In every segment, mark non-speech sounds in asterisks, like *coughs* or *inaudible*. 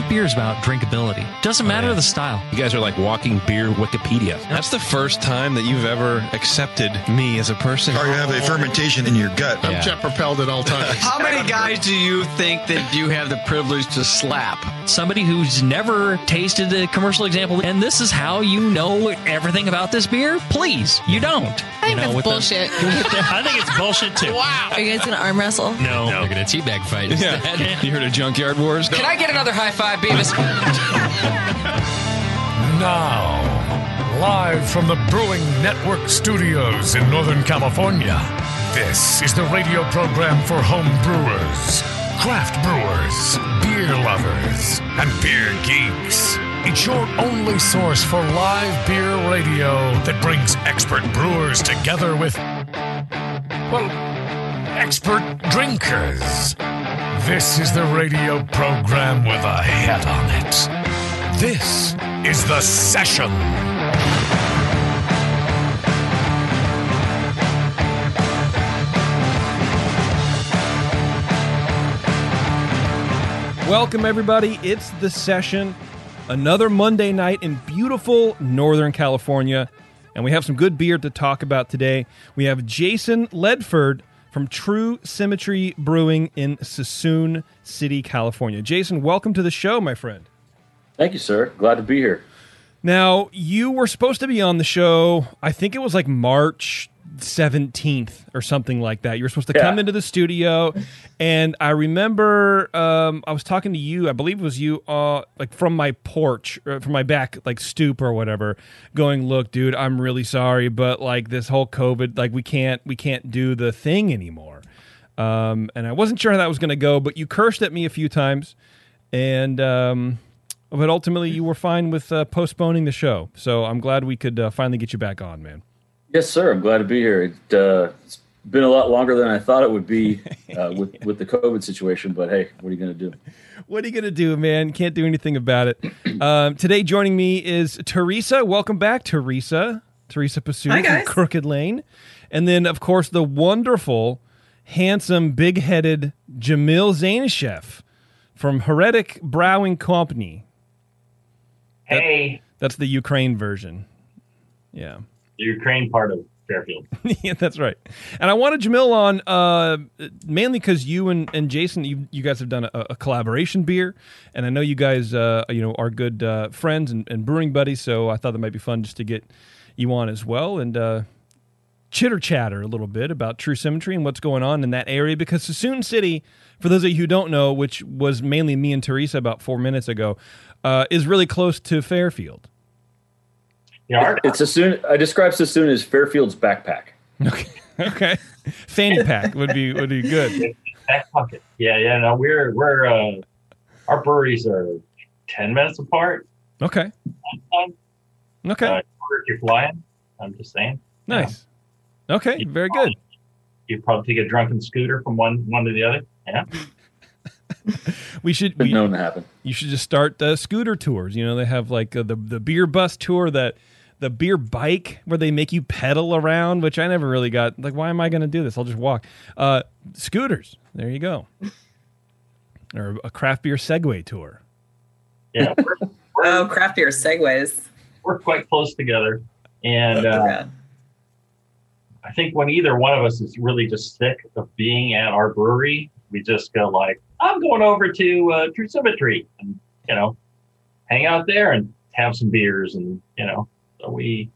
Great beer is about drinkability. Doesn't oh, matter the style. You guys are like walking beer Wikipedia. That's the first time that you've ever accepted me as a person. Or you have a fermentation in your gut. I'm jet propelled at all times. How many guys do you think that you have the privilege to slap? Somebody who's never tasted a commercial example, and this is how you know everything about this beer? Please, you don't. I you think know, that's bullshit. *laughs* *laughs* I think it's bullshit too. Wow. Are you guys gonna arm wrestle? No. They're gonna teabag fight. *laughs* Yeah. you heard of Junkyard Wars? Can I get another high five, Beavis? Now, live from the Brewing Network studios in Northern California, this is the radio program for home brewers, craft brewers, beer lovers, and beer geeks. It's your only source for live beer radio that brings expert brewers together with, well, expert drinkers. This is the radio program with a head on it. This is The Session. Welcome, everybody. It's the session. Another Monday night in beautiful Northern California. And we have some good beer to talk about today. We have Jason Ledford from True Symmetry Brewing in Suisun City, California. Jason, welcome to the show, my friend. Thank you, sir. Glad to be here. Now, you were supposed to be on the show, I think it was like March 17th or something like that. You were supposed to Yeah. come into the studio, and I remember um, I was talking to you, I believe it was you, uh, like from my porch, or from my back, like stoop or whatever, going, "Look, dude, I'm really sorry, but like this whole COVID, like we can't, we can't do the thing anymore." Um, and I wasn't sure how that was going to go, but you cursed at me a few times, and um, but ultimately you were fine with uh, postponing the show. So I'm glad we could uh, finally get you back on, man. Yes, sir. I'm glad to be here. It, uh, it's been a lot longer than I thought it would be *laughs* uh, with with the COVID situation, but hey, what are you going to do? What are you gonna do, man? Can't do anything about it. *clears throat* Um, today, joining me is Teresa. Welcome back, Teresa. Teresa Pasu from. Crooked Lane, and then of course the wonderful, handsome, big-headed Jamil Zainasheff from Heretic Brewing Company. Hey, That's the Ukraine version. Yeah. Ukraine part of Fairfield. *laughs* yeah, that's right. And I wanted Jamil on uh, mainly because you and, and Jason, you, you guys have done a, a collaboration beer, and I know you guys, uh, you know, are good uh, friends and, and brewing buddies. So I thought that might be fun just to get you on as well and uh, chitter chatter a little bit about True Symmetry and what's going on in that area. Because Suisun City, for those of you who don't know, which was mainly me and Teresa about four minutes ago, uh, is really close to Fairfield. Yeah, our, It's Suisun. I describe Suisun as Fairfield's backpack. Okay. *laughs* okay. Fanny pack would be would be good. back pocket. Yeah, yeah. No, we're we're uh, our breweries are ten minutes apart. Okay. Um, Okay. Uh, if you're flying, I'm just saying. Nice. Okay, very good. You probably take a drunken scooter from one one to the other. Yeah. *laughs* We should Been we, known to happen. you should just start uh, scooter tours. You know, they have like uh, the the beer bus tour that the beer bike where they make you pedal around, which I never really got. Like, why am I going to do this? I'll just walk. Uh, scooters. There you go. *laughs* Or a craft beer Segway tour. Yeah. *laughs* Oh, craft beer Segways. we're quite close together, and uh, Yeah. I think when either one of us is really just sick of being at our brewery, we just go like, "I'm going over to uh, True Symmetry," and you know, hang out there and have some beers, and you know, so we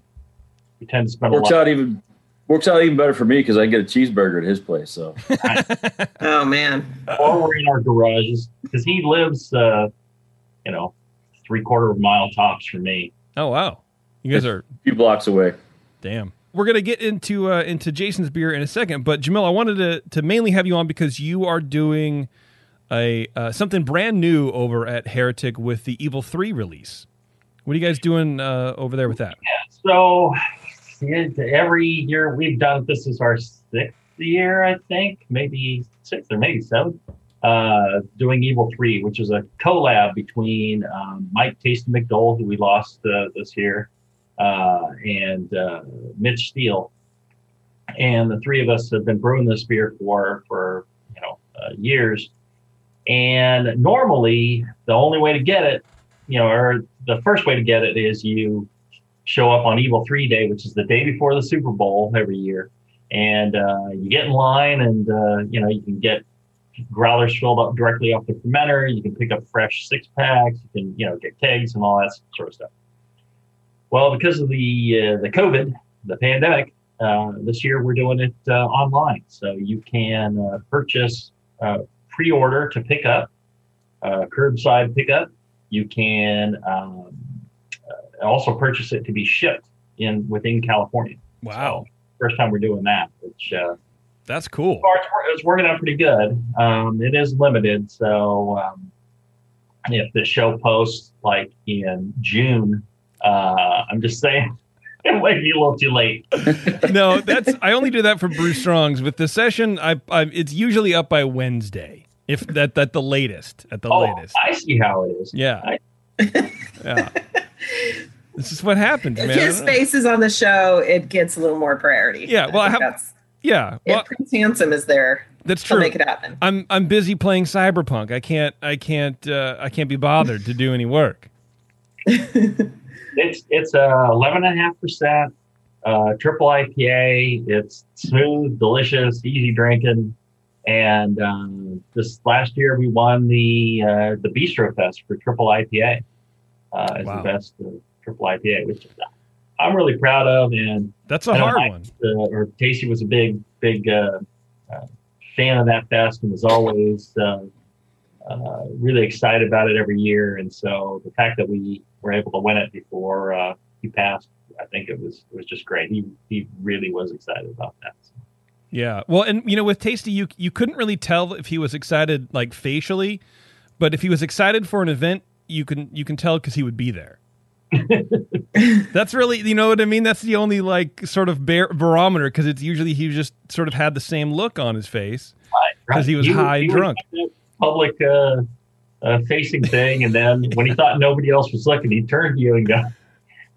we tend to spend Works a lot. out even works out even better for me because I get a cheeseburger at his place. So *laughs* Oh man. or we're in our garages because he lives, uh, you know, three quarter of a mile tops from me. Oh wow, you guys are a few blocks away. damn. We're gonna get into uh, into Jason's beer in a second, but Jamil, I wanted to to mainly have you on because you are doing a uh, something brand new over at Heretic with the Evil Three release. What are you guys doing uh, over there with that? So every year we've done this is our sixth year, I think, maybe sixth or maybe seventh. Uh, doing Evil Three, which is a collab between um, Mike Tasty McDole, who we lost uh, this year, uh, and uh, Mitch Steele, and the three of us have been brewing this beer for for you know uh, years. And normally, the only way to get it, you know, or the first way to get it is you show up on Evil Three Day, which is the day before the Super Bowl every year, and uh, you get in line, and uh, you know you can get growlers filled up directly off the fermenter. You can pick up fresh six packs. You can you know get kegs and all that sort of stuff. Well, because of the uh, the COVID, the pandemic, uh, this year we're doing it uh, online, so you can uh, purchase pre-order to pick up, curbside pickup. You can um, uh, also purchase it to be shipped in within California. Wow, First time we're doing that, which uh, that's cool. so it's, it's working out pretty good. Um, it is limited, so um, if the show posts like in June, uh, I'm just saying *laughs* it might be a little too late. no, that's I only do that for Brew Strong's. With the session, I, I it's usually up by Wednesday, if that that the latest at the oh, latest. I see how it is. Yeah, I- yeah. This is what happens, If man. his face is on the show, it gets a little more priority. Yeah, well, I think have- that's Yeah, well, if Prince Handsome is there, that's true. make it happen. I'm I'm busy playing Cyberpunk. I can't I can't uh, I can't be bothered to do any work. *laughs* It's it's a eleven and a half percent uh, triple IPA. It's smooth, delicious, easy drinking. And um, this last year we won the uh, the Bistro Fest for triple IPA uh, as Wow. the best uh, triple IPA, which I'm really proud of. And That's a know hard Mike, one. uh, or Casey was a big big uh, uh, fan of that fest and was always uh, uh, really excited about it every year. And so the fact that we were able to win it before uh, he passed, I think it was it was just great. He he really was excited about that. So, Yeah. Well, and you know, with Tasty, you you couldn't really tell if he was excited like facially, but if he was excited for an event, you can you can tell because he would be there. *laughs* That's really, you know what I mean. That's the only like sort of bar- barometer because it's usually he just sort of had the same look on his face because he was high he drunk. was public uh, uh, facing thing, and then when he thought nobody else was looking, he turned to you and go,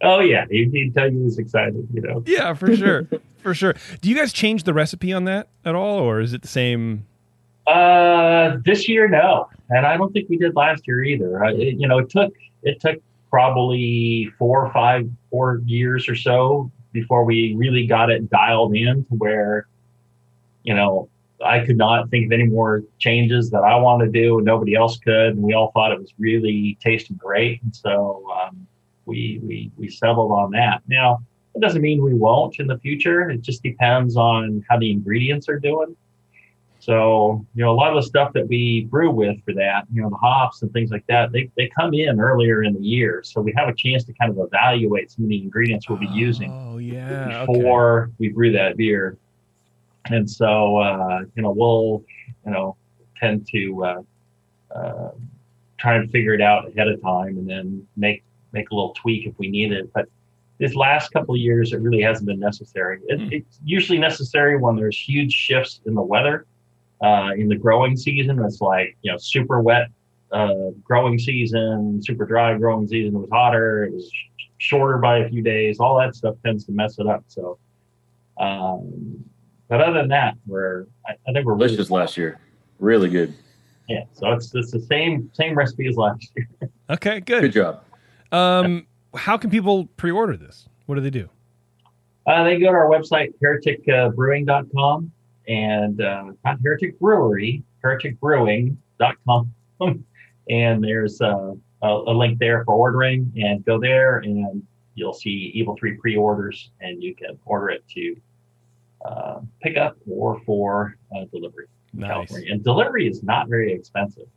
"Oh yeah," he'd, he'd tell you he was excited. You know. Yeah, for sure, for sure. Do you guys change the recipe on that at all, or is it the same? Uh, this year, no, and I don't think we did last year either. Uh, it, you know, it took it took probably four or five, four years or so before we really got it dialed in to where, you know, I could not think of any more changes that I wanted to do, and nobody else could, and we all thought it was really tasting great, and so um, we we we settled on that. Now, it doesn't mean we won't in the future. It just depends on how the ingredients are doing. So, you know, a lot of the stuff that we brew with for that, you know, the hops and things like that, they, they come in earlier in the year. So we have a chance to kind of evaluate some of the ingredients we'll be using Oh yeah. okay. before we brew that beer. And so, uh, you know, we'll, you know, tend to uh, uh, try and figure it out ahead of time and then make make a little tweak if we need it. But this last couple of years, it really hasn't been necessary. It, Hmm. It's usually necessary when there's huge shifts in the weather. Uh, in the growing season, it's like you know super wet uh, growing season, super dry growing season. It was hotter. It was sh- shorter by a few days. All that stuff tends to mess it up. So, um, but other than that, we're I, I think we're really- Delicious last year. Really good. yeah. So it's it's the same same recipe as last year. *laughs* Okay, good. Good job. Um, how can people pre-order this? What do they do? Uh, they go to our website, hereticbrewing.com, and uh, not Heretic Brewery, hereticbrewing.com. *laughs* and there's uh, a, a link there for ordering, and go there, and you'll see Evil Three pre-orders, and you can order it to uh, pick up or for uh, delivery. Nice. California. And delivery is not very expensive.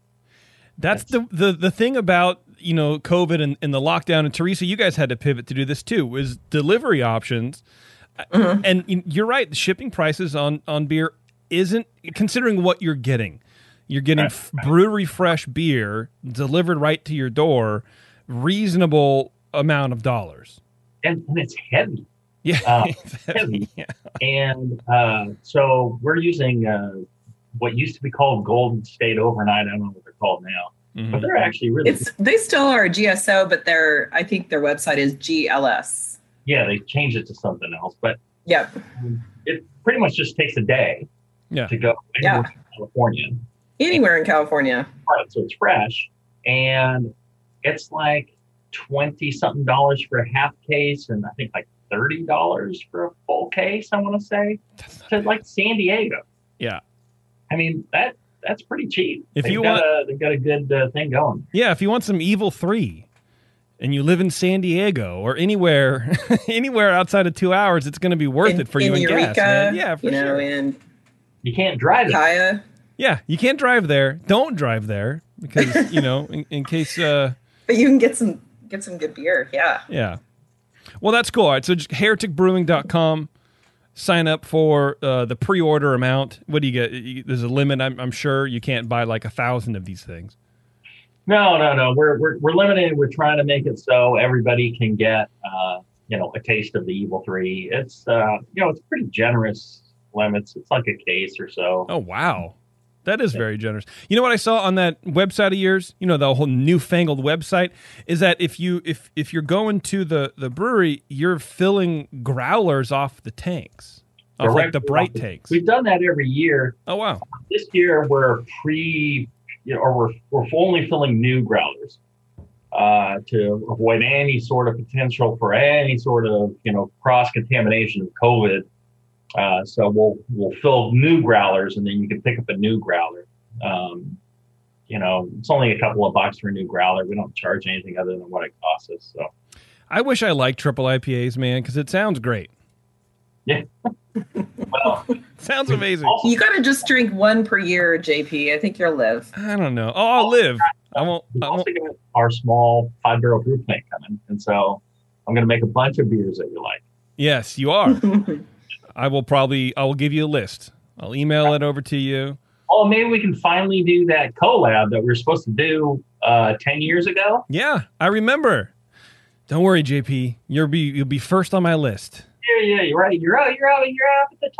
That's the, the the thing about you know COVID and, and the lockdown. And Teresa, you guys had to pivot to do this too. Was delivery options, Mm-hmm. and you're right. The shipping prices on on beer isn't considering what you're getting. You're getting Right. f- brewery fresh beer delivered right to your door, reasonable amount of dollars. And, and it's heavy. Yeah, Uh, *laughs* exactly. yeah. And uh, so we're using uh, what used to be called Golden State Overnight. I don't know what they're called now, Mhm. but they're actually really It's they still are GSO, but their I think their website is GLS. yeah. They changed it to something else, but Yep. it pretty much just takes a day Yeah. to go Yeah. anywhere in California. Anywhere in California. Right, so it's fresh, and it's like twenty something dollars for a half case, and I think like thirty dollars for a full case. I want to say to like San Diego. Yeah. I mean that that's pretty cheap. If They've you want- a, they've got a good uh, thing going. Yeah, if you want some Evil Three, and you live in San Diego or anywhere, *laughs* anywhere outside of two hours, it's going to be worth in, it for in you in Eureka, gas, man. Yeah, for you know, sure. in You can't drive it. Kaya. Yeah, you can't drive there. Don't drive there because *laughs* you know, in, in case. Uh, But you can get some get some good beer. Yeah. yeah. Well, that's cool. All right, so just hereticbrewing.com. Sign up for uh, the pre-order amount. What do you get? There's a limit. I'm, I'm sure you can't buy like a thousand of these things. No, no, no. We're we're we're limited. We're trying to make it so everybody can get uh, you know a taste of the Evil Three. It's uh, you know it's pretty generous limits. It's like a case or so. Oh wow, that is very generous. You know what I saw on that website of yours? You know the whole newfangled website is that if you if if you're going to the the brewery, you're filling growlers off the tanks, off like the bright tanks. We've done that every year. Oh wow, This year we're pre, you know, or we're we're only filling new growlers uh, to avoid any sort of potential for any sort of you know cross contamination of COVID. Uh, so we'll we'll fill new growlers, and then you can pick up a new growler. Um, you know, it's only a couple of bucks for a new growler. We don't charge anything other than what it costs us. So I wish I liked triple IPAs, man, because it sounds great. yeah. *laughs* well, Sounds amazing. You got to just drink one per year, JP. I think you'll live. I don't know. Oh, I'll live. I won't. I won't. also our small five barrel brew plant coming, and so I'm going to make a bunch of beers that you like. Yes, you are. *laughs* I will probably. I will give you a list. I'll email it over to you. Oh, maybe we can finally do that collab that we were supposed to do uh, ten years ago. Yeah, I remember. Don't worry, JP. You'll be you'll be first on my list. Yeah, yeah, you're right. You're out. You're out. You're out at the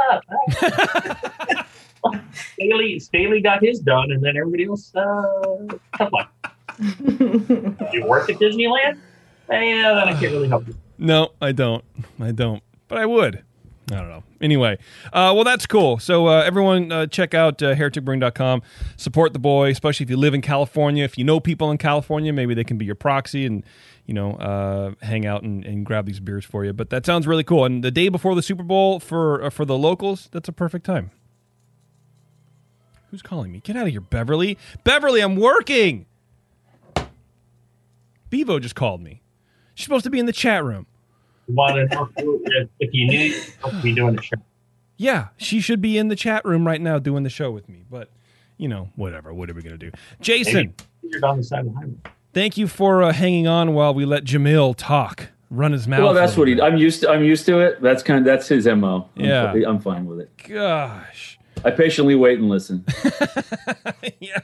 top. Right? *laughs* Staley, Staley got his done, and then everybody else. Uh, tough luck. You work at Disneyland? Yeah, then I can't really help you. No, I don't. I don't. But I would. I don't know. Anyway, uh, well, that's cool. So, uh, everyone, uh, check out uh, hereticbrewing.com. Support the boy, especially if you live in California. If you know people in California, maybe they can be your proxy and, you know, uh, hang out and, and grab these beers for you. But that sounds really cool. And the day before the Super Bowl for uh, for the locals, that's a perfect time. Who's calling me? Get out of here, Beverly. Beverly, I'm working. Bevo just called me. She's supposed to be in the chat room. You want to know if, if you knew you'd be doing a show. Yeah, she should be in the chat room right now doing the show with me. But, you know, whatever. What are we going to do? Jason, Maybe you're down the side of the highway. thank you for uh, hanging on while we let Jamil talk, run his mouth. Well, that's what he. I'm used. To, I'm used to it. That's kind. Of, that's his mo. I'm, Yeah. fi- I'm fine with it. Gosh. I patiently wait and listen. *laughs* yeah.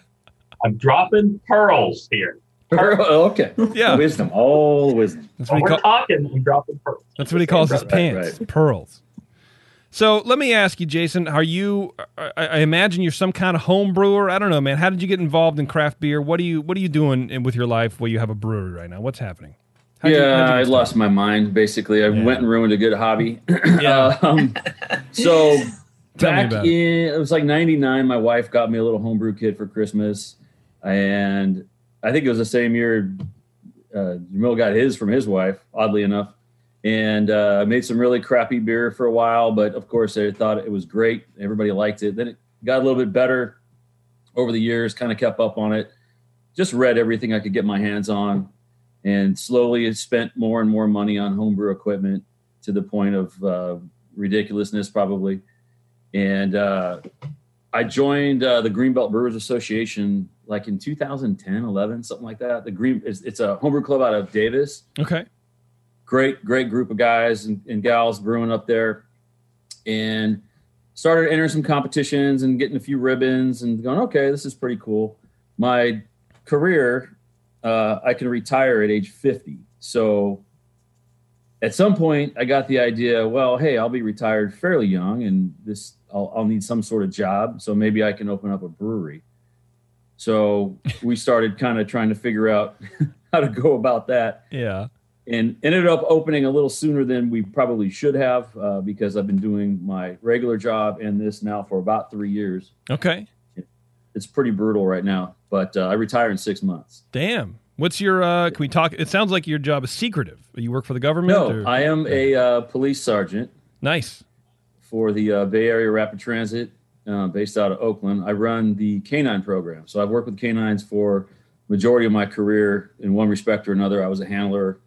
I'm dropping pearls here. *laughs* okay. Yeah. Wisdom. All wisdom. That's When what, he we're call, talking, I'm dropping pearls. that's what he calls his Right, pants. Pearls. So let me ask you, Jason, are you I, I imagine you're some kind of home brewer. I don't know, man. How did you get involved in craft beer? What are you what are you doing in, with your life while you have a brewery right now? What's happening? How'd you- you yeah, I started? lost my mind. Basically, I Yeah. went and ruined a good hobby. *laughs* Yeah. *laughs* um, so Tell me back about it. it was like '99. My wife got me a little homebrew kit for Christmas, and I think it was the same year uh, Jamil got his from his wife. Oddly enough, and uh, made some really crappy beer for a while, but of course they thought it was great. Everybody liked it. Then it got a little bit better over the years. Kind of kept up on it. just read everything I could get my hands on, and slowly spent more and more money on homebrew equipment to the point of uh, ridiculousness, probably. And uh, I joined uh, the Greenbelt Brewers Association like in 2010, 11, something like that. The Green it's, it's a homebrew club out of Davis. Okay. Great, great group of guys and, and gals brewing up there, and started entering some competitions and getting a few ribbons and going, okay, this is pretty cool. My career, uh, I can retire at age 50. So at some point, I got the idea, well, hey, I'll be retired fairly young and this, I'll, I'll need some sort of job. So maybe I can open up a brewery. So we started kind of trying to figure out *laughs* how to go about that. Yeah. And ended up opening a little sooner than we probably should have uh, because I've been doing my regular job and this now for about three years. Okay. It's pretty brutal right now, but uh, I retire in six months. Damn. What's your? uh Can we talk? It sounds like your job is secretive. You work for the government. No, or? I am a uh, police sergeant nice. for the uh, Bay Area Rapid Transit, uh, based out of Oakland. I run the canine program, so I've worked with canines for majority of my career in one respect or another. I was a handler.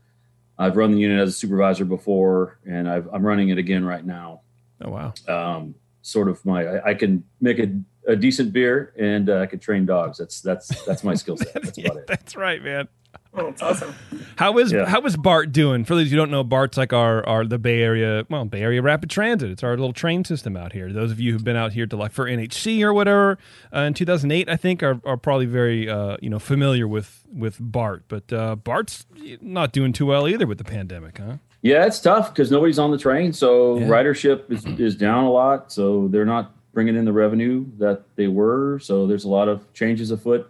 I've run the unit as a supervisor before, and I've, I'm running it again right now. Oh wow. Um, sort of my, I, I can make a, a decent beer, and uh, I can train dogs. That's that's that's my skill set. *laughs* That's Yeah, about it. that's right, man. Oh, it's awesome. How is Yeah. how is Bart doing? For those who don't know, Bart's like our our the Bay Area, well, Bay Area Rapid Transit. It's our little train system out here. Those of you who've been out here to like for NHC or whatever uh, in 2008, I think, are, are probably very uh, you know familiar with with Bart. But uh, Bart's not doing too well either with the pandemic, huh? Yeah, it's tough because nobody's on the train, so Yeah. ridership is, is down a lot. So they're not bringing in the revenue that they were. So there's a lot of changes afoot.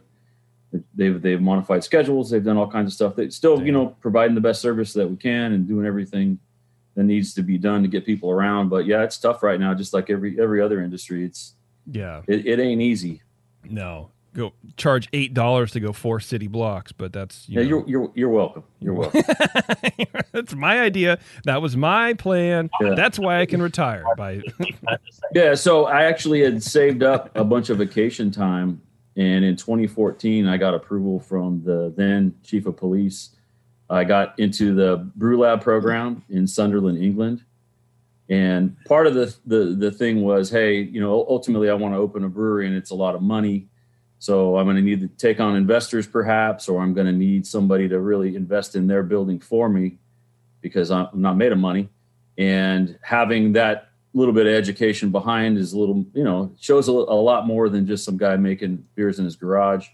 They've they've modified schedules. They've done all kinds of stuff. They still, you know, providing the best service that we can and doing everything that needs to be done to get people around. But yeah, it's tough right now, just like every every other industry. It's Yeah. it, it ain't easy. No. Go charge eight dollars to go four city blocks, but that's you Yeah, know. you're you're you're welcome. You're welcome. *laughs* that's my idea. That was my plan. Yeah. That's why I can retire by *laughs* Yeah, so I actually had saved up a bunch of vacation time, and in 2014, I got approval from the then chief of police. I got into the Brew Lab program in Sunderland, England, and part of the the the thing was, hey, you know, ultimately, I want to open a brewery, and it's a lot of money, so I'm going to need to take on investors, perhaps, or I'm going to need somebody to really invest in their building for me, because I'm not made of money, and having that little bit of education behind is a little, you know, shows a, a lot more than just some guy making beers in his garage.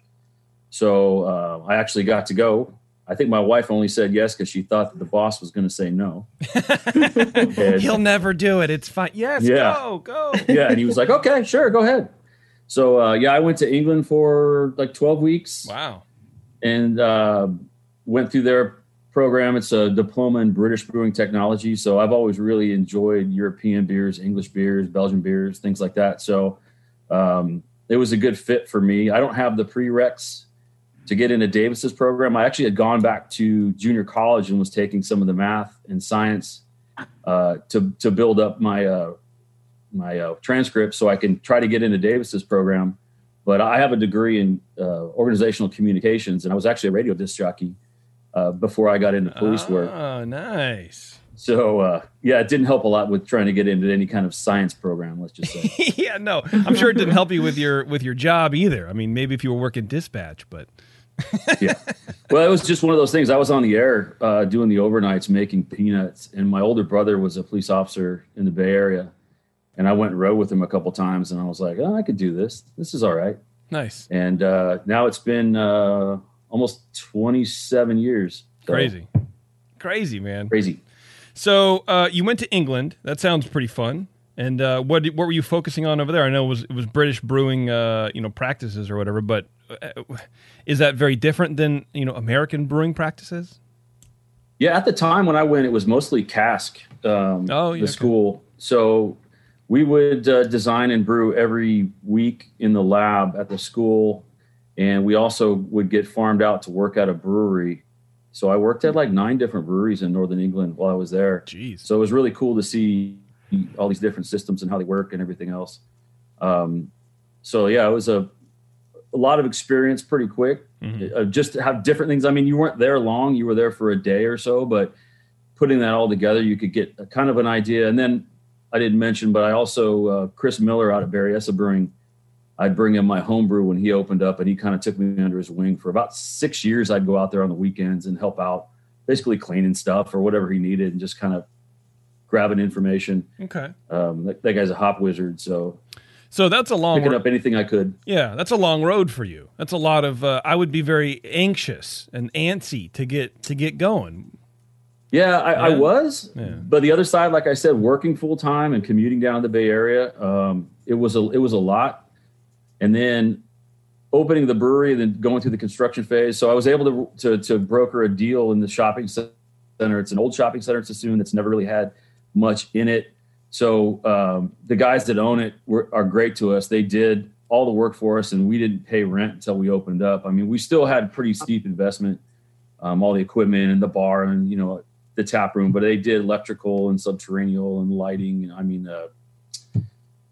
So uh, I actually got to go. I think my wife only said yes because she thought that the boss was going to say no. *laughs* And- He'll never do it. It's fine. Yes, Yeah. go, go. *laughs* yeah, and he was like, "Okay, sure, go ahead." So uh, yeah, I went to England for like twelve weeks Wow. and uh, went through their program. It's a diploma in British brewing technology. So I've always really enjoyed European beers, English beers, Belgian beers, things like that. So um, it was a good fit for me. I don't have the prereqs to get into Davis's program. I actually had gone back to junior college and was taking some of the math and science uh, to to build up my uh, my uh, transcript so I can try to get into Davis's program. But I have a degree in uh, organizational communications, and I was actually a radio disc jockey uh, before I got into police work. Oh, nice. So uh, yeah, it didn't help a lot with trying to get into any kind of science program. Let's just say. *laughs* yeah, no, I'm sure it didn't help you with your with your job either. I mean, maybe if you were working dispatch, but *laughs* yeah. Well, it was just one of those things. I was on the air uh, doing the overnights, making peanuts, and my older brother was a police officer in the Bay Area, and I went and rode with him a couple times, and I was like, oh, I could do this. This is all right. nice, And uh, now it's been uh, almost 27 years. So, crazy, crazy, man. Crazy. So uh, you went to England. That sounds pretty fun. And uh, what what were you focusing on over there? I know it was it was British brewing, uh, you know, practices or whatever. But uh, is that very different than you know American brewing practices? Yeah, at the time when I went, it was mostly cask. Um, Oh, yeah, the okay. school. So we would uh, design and brew every week in the lab at the school, and we also would get farmed out to work at a brewery. So I worked at like nine different breweries in northern England while I was there. Jeez. So it was really cool to see all these different systems and how they work and everything else. Um, so yeah, it was a a lot of experience pretty quick. Mm-hmm. Uh, just to have different things. I mean, you weren't there long; you were there for a day or so, but putting that all together, you could get a, kind of an idea. And then I didn't mention, but I also uh, Chris Miller out at Berryessa Brewing. I'd bring him my homebrew when he opened up, and he kind of took me under his wing for about six years. I'd go out there on the weekends and help out, basically cleaning stuff or whatever he needed, and just kind of grabbing information. Okay. Um, that, that guy's a hop wizard, so So that's a long picking ro- up anything I could. Yeah, that's a long road for you. That's a lot of. Uh, I would be very anxious and antsy to get to get going. Yeah, I, I was. Yeah. But the other side, like I said, working full time and commuting down to the Bay Area, um, it was a it was a lot. And then opening the brewery, and then going through the construction phase. So I was able to to, to broker a deal in the shopping center. It's an old shopping center in Suisun that's never really had much in it. So um, the guys that own it were, are great to us. They did all the work for us, and we didn't pay rent until we opened up. I mean, we still had pretty steep investment, um, all the equipment and the bar, and you know the tap room, but they did electrical and subterranean and lighting. I mean, uh,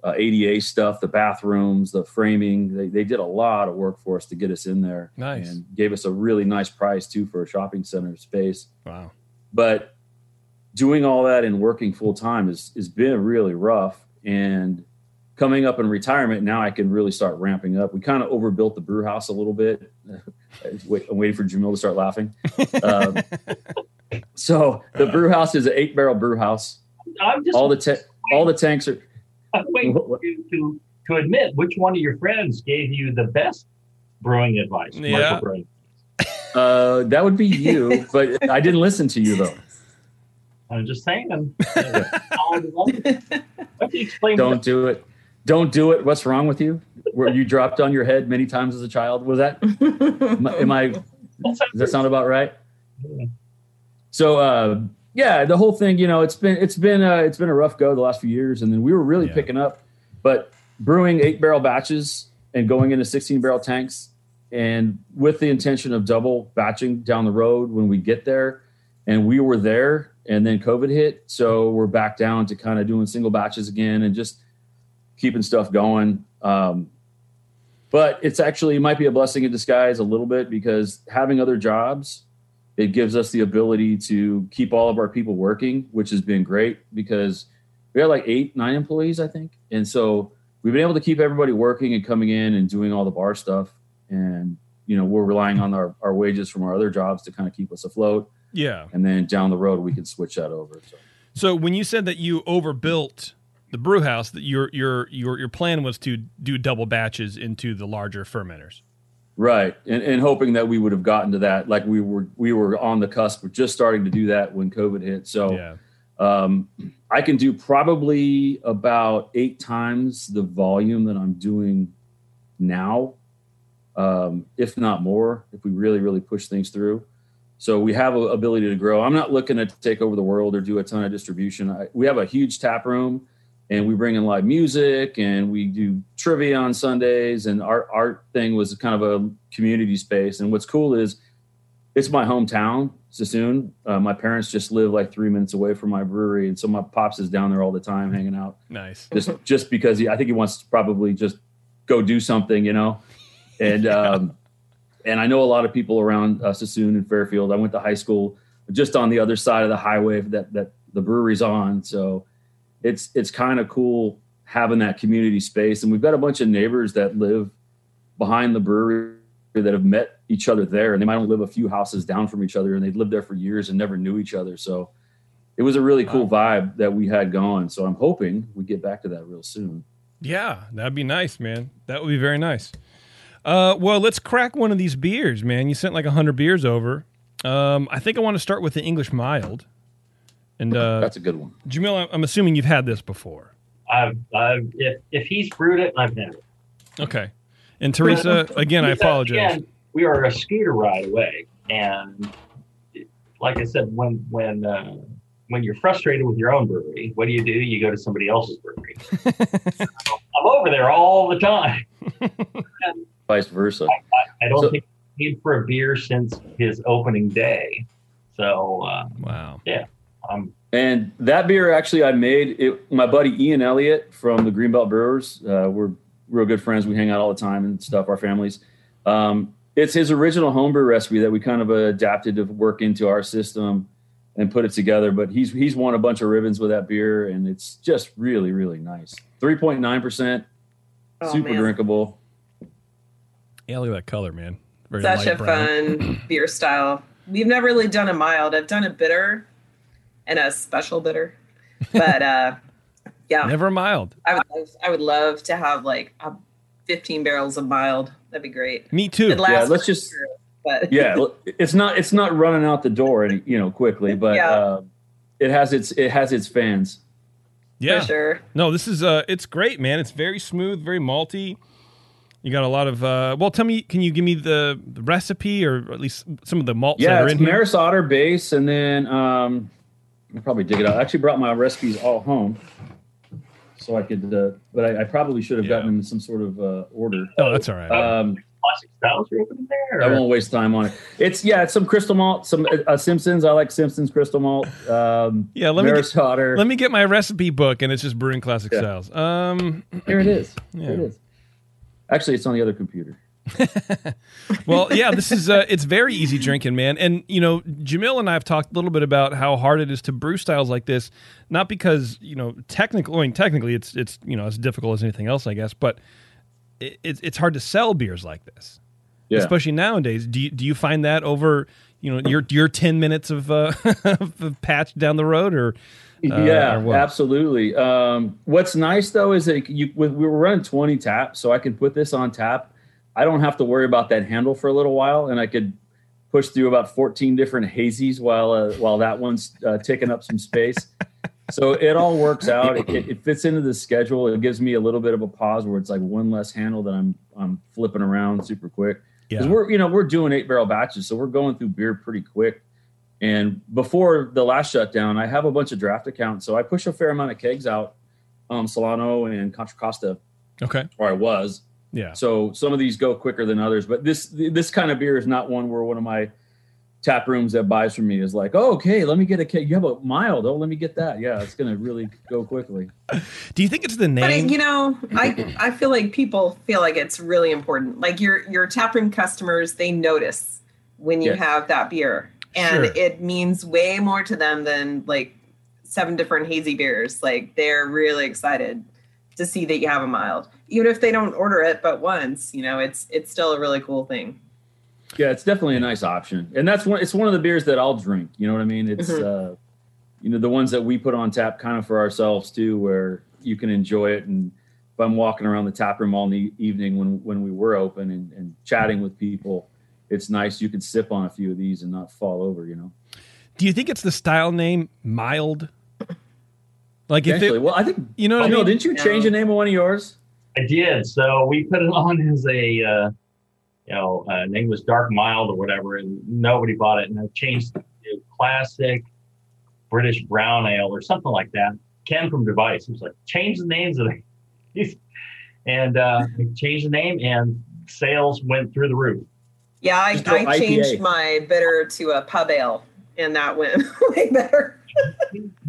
uh, ADA stuff, the bathrooms, the framing. They, they did a lot of work for us to get us in there. Nice. And gave us a really nice price too for a shopping center space. Wow. But doing all that and working full time is has been really rough. And coming up in retirement, now I can really start ramping up. We kind of overbuilt the brew house a little bit. *laughs* Wait, I'm waiting for Jamil to start laughing. Um, *laughs* so the brew house is an eight barrel brew house. I'm just All the ta- all the tanks are *laughs* waiting for you to, to admit which one of your friends gave you the best brewing advice. commercial Yeah. brewing. uh, that would be you, but I didn't listen to you though. I'm just saying. *laughs* Why don't you? Don't it. Don't do it. What's wrong with you? Were you dropped on your head many times as a child? Was that? am I- am I? Does that sound about right? So uh, yeah, the whole thing, you know, it's been it's been uh, it's been a rough go the last few years, and then we were really Yeah. picking up, but brewing eight barrel batches and going into sixteen barrel tanks, and with the intention of double batching down the road when we get there, and we were there, and then COVID hit, so we're back down to kind of doing single batches again and just keeping stuff going. Um, but it's actually it might be a blessing in disguise a little bit because having other jobs it gives us the ability to keep all of our people working which has been great because we had like eight nine employees i think and so we've been able to keep everybody working and coming in and doing all the bar stuff and you know we're relying on our, our wages from our other jobs to kind of keep us afloat Yeah. and then down the road we can switch that over so So when you said that you overbuilt the brew house, that your your your your plan was to do double batches into the larger fermenters. Right, and, and hoping that we would have gotten to that, like we were we were on the cusp, we're just starting to do that when COVID hit. So Yeah. um, I can do probably about eight times the volume that I'm doing now, um, if not more, if we really really push things through. So we have a ability to grow. I'm not looking to take over the world or do a ton of distribution. I, we have a huge tap room, and we bring in live music, and we do trivia on Sundays. And our our thing was kind of a community space. And what's cool is it's my hometown, Suisun. Uh, my parents just live like three minutes away from my brewery, and so my pops is down there all the time, hanging out. Nice. Just just because he, I think he wants to probably just go do something, you know. And *laughs* um, and I know a lot of people around uh, Suisun and Fairfield. I went to high school just on the other side of the highway that that the brewery's on, so it's it's kind of cool having that community space. And we've got a bunch of neighbors that live behind the brewery that have met each other there, and they might only live a few houses down from each other, and they've lived there for years and never knew each other. So it was a really cool vibe that we had going. So I'm hoping we get back to that real soon. Yeah, that'd be nice, man. That would be very nice. Uh, well, let's crack one of these beers, man. You sent like hundred beers over. Um, I think I want to start with the English mild. And uh, That's a good one. Jamil, I'm- I'm assuming you've had this before. I've, I've, if, if he's brewed it, I've had it. Okay. And Teresa, again, I apologize. again, we are a scooter ride away, and like I said, when when uh, when you're frustrated with your own brewery, what do you do? You go to somebody else's brewery. *laughs* I'm over there all the time. *laughs* Vice versa. I don't So- think he's paid for a beer since his opening day. So uh, Wow. yeah, um, And that beer actually I made it. My buddy Ian Elliott from the Greenbelt Brewers. Uh, we're real good friends. We hang out all the time and stuff. Our families. Um, it's his original homebrew recipe that we kind of adapted to work into our system and put it together. But he's he's won a bunch of ribbons with that beer, and it's just really really nice. Three point nine percent, Oh, super man. drinkable. Yeah, look at that color, man. Very Such a brown. fun *clears throat* beer style. We've never really done a mild. I've done a bitter and a special bitter. But uh *laughs* yeah, Never mild. I would love, I would love to have like a 15 barrels of mild. That'd be great. Me too. Yeah, let's just- years, but *laughs* Yeah, it's not it's not running out the door, any, you know, quickly, *laughs* but Yeah. uh, it has its it has its fans. Yeah. for sure. No, this is uh it's great, man. It's very smooth, very malty. You got a lot of uh well tell me can you give me the, the recipe or at least some of the malts that Yeah, are it's in here? Maris Otter base, and then um, I'll probably dig it out. I actually brought my recipes all home, so I could. Uh, but I, I probably should have Yeah. gotten in some sort of uh, order. Oh, that's all right. Um, Classic styles you're opening there? I won't waste time on it. It's yeah, it's some crystal malt, some uh, Simpsons. I like Simpsons crystal malt. Um, Yeah, let me Maris Otter. Let me get my recipe book and it's just brewing classic Yeah. styles. Um Here it is. Yeah. *clears throat* Here it is. Actually, it's on the other computer. *laughs* well, yeah, this is uh, it's very easy drinking, man. And you know, Jamil and I have talked a little bit about how hard it is to brew styles like this. Not because you know, technically, I mean, technically, it's it's you know as difficult as anything else, I guess. But it, it's it's hard to sell beers like this, Yeah. especially nowadays. Do you, do you find that over you know your your ten minutes of uh, *laughs* of patch down the road, or uh, yeah, absolutely. Um, what's nice though is that you we were running 20 taps, so I can put this on tap. I don't have to worry about that handle for a little while, and I could push through about 14 different hazies while uh, while that one's uh, taking up some space. *laughs* so it all works out. It, it, it fits into the schedule. It gives me a little bit of a pause where it's like one less handle that I'm I'm flipping around super quick. Because Yeah. we're you know we're doing eight barrel batches, so we're going through beer pretty quick. And before the last shutdown, I have a bunch of draft accounts, so I push a fair amount of kegs out, um, Solano and Contra Costa, okay, or I was. Yeah, So some of these go quicker than others, but this this kind of beer is not one where one of my tap rooms that buys from me is like, oh, okay, let me get a keg. You have a mild. Oh, let me get that. Yeah, it's gonna really go quickly. *laughs* do you think it's the But name? it, you know, I I feel like people feel like it's really important. Like your your tap room customers, they notice when you Yes. have that beer, and Sure. it means way more to them than like seven different hazy beers. Like they're really excited to see that you have a mild, even if they don't order it but once. You know, it's it's still a really cool thing. Yeah, it's definitely a nice option, and that's one. It's one of the beers that I'll drink. You know what I mean? It's uh, you know the ones that we put on tap kind of for ourselves too, where you can enjoy it. And if I'm walking around the tap room all the evening when when we were open and, and chatting with people, it's nice. You can sip on a few of these and not fall over. You know. do you think it's the style name mild? Like if Actually, it, well, I think you know what oh, I no, mean? didn't you change the name of one of yours? I did. So we put it *laughs* on as a, uh, you know, uh, name was Dark Mild or whatever, and nobody bought it. And I changed it to Classic British Brown Ale or something like that. Ken from Device was like, change the names of these. *laughs* And uh, I changed the name, and sales went through the roof. Yeah, I, I changed IPA. my bitter to a pub ale, and that went *laughs* way better.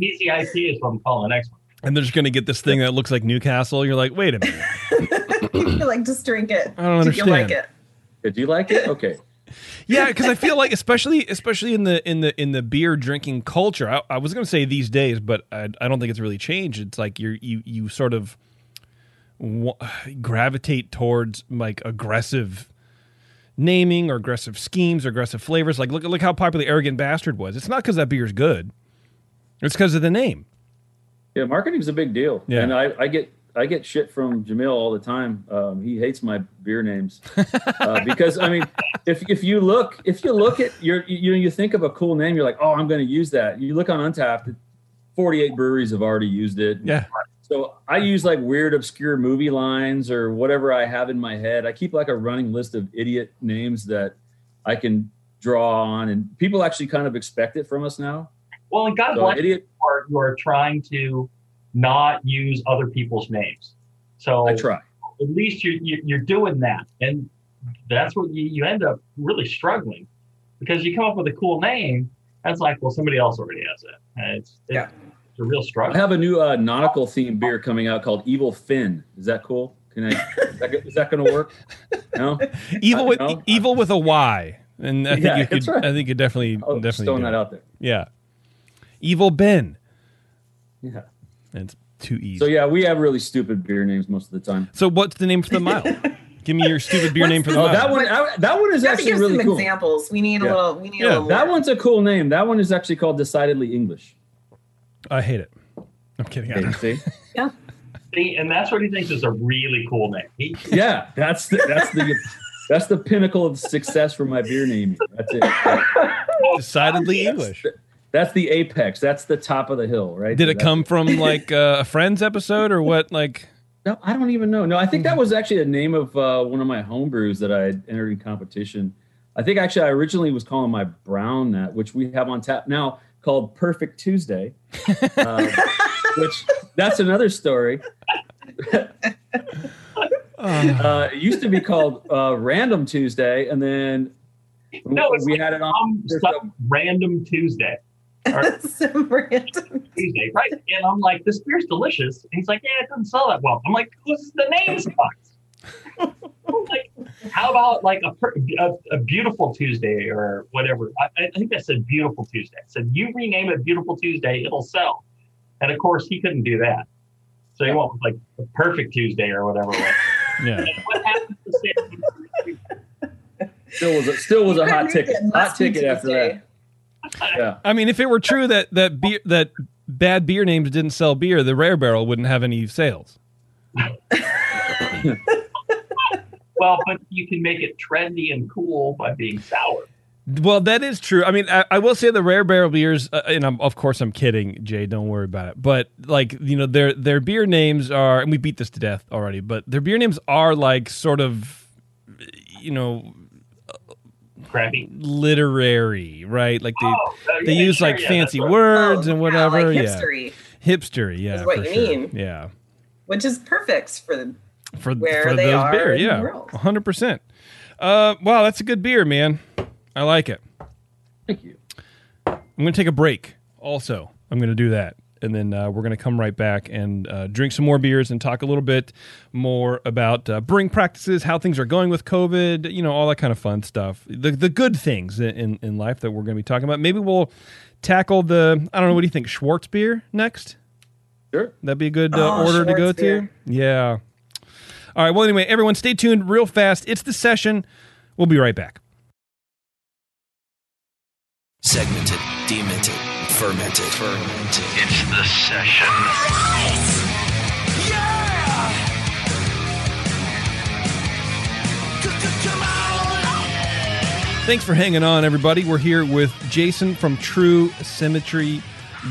Easy is what I'm calling the next one. And they're just going to get this thing that looks like Newcastle. You're like, wait a minute. *laughs* you like just drink it. I don't understand. Do you like it? Did you like it? Okay. *laughs* Yeah, because I feel like, especially especially in the in the in the beer drinking culture, I, I was going to say these days, but I, I don't think it's really changed. It's like you're you you sort of wa- *sighs* gravitate towards like aggressive naming or aggressive schemes or aggressive flavors. Like look look how popular Arrogant Bastard was. It's not because that beer's good. It's because of the name. Yeah, marketing's a big deal. Yeah. and I, I get I get shit from Jamil all the time. Um, he hates my beer names *laughs* uh, because I mean, if if you look if you look at your you know you think of a cool name, you're like, oh, I'm going to use that. You look on Untappd, 48 breweries have already used it. Yeah. So I use like weird, obscure movie lines or whatever I have in my head. I keep like a running list of idiot names that I can draw on, and people actually kind of expect it from us now. Well, and God So bless idiot, you are, you are trying to not use other people's names. So I try. at least you're, you're you're doing that, and that's what you, you end up really struggling because you come up with a cool name. That's like, well, somebody else already has it. And it's, it's, Yeah. it's a real struggle. I have a new uh, nautical themed beer coming out called Evil Fin. Is that cool? Can I? Is that, is that going to work? No. *laughs* Evil with No? evil with a Y, and I think Yeah, you could. right. I think you definitely just definitely throwing that out there. Yeah, Evil Ben. Yeah. It's too easy. So yeah, we have really stupid beer names most of the time. So what's the name for the *laughs* mile? Give me your stupid beer name for the the- Oh, mile. that one. I- That one is You actually give really some cool. examples. We need a little. We need Yeah, a little. That more. one's a cool name. That one is actually called Decidedly English. I hate it. I'm kidding. I Okay, don't. see? *laughs* Yeah. See, and that's what he thinks is a really cool name. He, Yeah, that's the, that's the that's the pinnacle of success for my beer naming. That's it. Decidedly That's English. the- That's the apex. That's the top of the hill, right? Did it That's- come from *laughs* like uh, a Friends episode or what? Like, No, I don't even know. No, I think that was actually the name of uh, one of my homebrews that I had entered in competition. I think actually I originally was calling my brown that, which we have on tap now, called Perfect Tuesday. *laughs* uh, which that's another story. uh, it used to be called uh, Random Tuesday, and then no, we like had it on. some, some random Tuesday. Or *laughs* Some random. Tuesday, right? And I'm like, this beer's delicious. And he's like, yeah, it doesn't sell that well. I'm like, this is the name sucks. *laughs* Like, how about like a, a, a beautiful Tuesday or whatever? I, I think I said beautiful Tuesday. I said, you rename it beautiful Tuesday, it'll sell. And of course, he couldn't do that. So he went with like the perfect Tuesday or whatever. it yeah. And what happened to say Still was a, still was a hot ticket. Hot must be ticket after Tuesday. that. Yeah. I mean, if it were true that that beer that bad beer names didn't sell beer, the Rare Barrel wouldn't have any sales. *laughs* well, but you can make it trendy and cool by being sour. Well, that is true. I mean, I, I will say the rare barrel beers, uh, and I'm, of course I'm kidding, Jay. Don't worry about it. But like you know, their their beer names are, and we beat this to death already. But their beer names are like sort of, you know, Crappy. literary, right? Like they Oh, uh, they yeah, use sure, like yeah, fancy words Oh, and yeah, whatever. like Yeah, hipstery, hipstery. Yeah, is what for you sure. mean. Yeah, which is perfect for the. for Where for they those are beer. in the Yeah, hundred percent. Uh, wow, that's a good beer, man. I like it. Thank you. I'm going to take a break. Also, I'm going to do that, and then uh, we're going to come right back and uh, drink some more beers and talk a little bit more about uh, brewing practices, how things are going with COVID, you know, all that kind of fun stuff. The the good things in in, in life that we're going to be talking about. Maybe we'll tackle the I don't know. What do you think, Schwartz beer next? Sure. That'd be a good uh, Oh, order to go Schwartz to. Yeah. All right. Well, anyway, everyone, stay tuned real fast. It's the session. We'll be right back. Segmented, demented, fermented. Fermented. It's the session. Thanks for hanging on, everybody. We're here with Jason from True Symmetry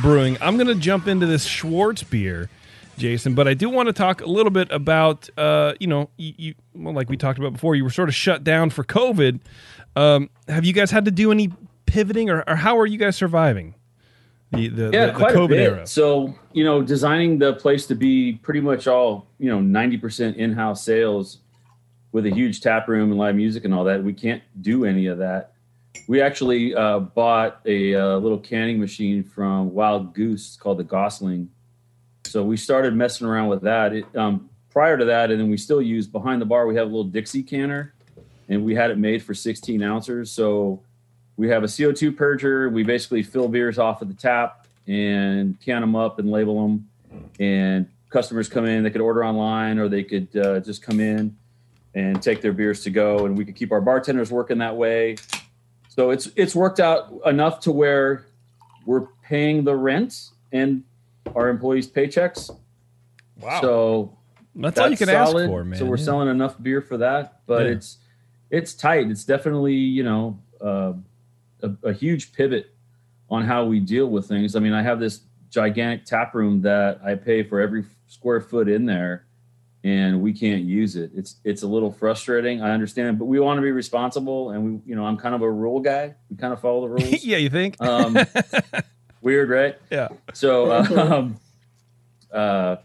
Brewing. I'm going to jump into this Schwartz beer, Jason, but I do want to talk a little bit about, uh, you know, you, you well, like we talked about before, you were sort of shut down for COVID. Um, have you guys had to do any pivoting, or, or how are you guys surviving the the, yeah, the, the quite COVID a bit. era? So you know, designing the place to be pretty much all you know, ninety percent in-house sales with a huge tap room and live music and all that. We can't do any of that. We actually uh, bought a uh, little canning machine from Wild Goose it's called the Gosling. So we started messing around with that. It, um, prior to that, and then we still use behind the bar. We have a little Dixie canner, and we had it made for 16 ounces. So we have a CO2 purger. We basically fill beers off of the tap and can them up and label them. And customers come in, they could order online or they could uh, just come in and take their beers to go. And we could keep our bartenders working that way. So it's it's worked out enough to where we're paying the rent and our employees' paychecks. Wow. So That's all you can ask for, man. So we're Yeah. selling enough beer for that, but Yeah. it's it's tight. It's definitely you know uh, a, a huge pivot on how we deal with things. I mean, I have this gigantic tap room that I pay for every square foot in there, and we can't use it. It's it's a little frustrating. I understand, but we want to be responsible, and we you know I'm kind of a rule guy. We kind of follow the rules. *laughs* yeah, you think? Um, *laughs* weird, right? yeah. So *laughs* um, uh,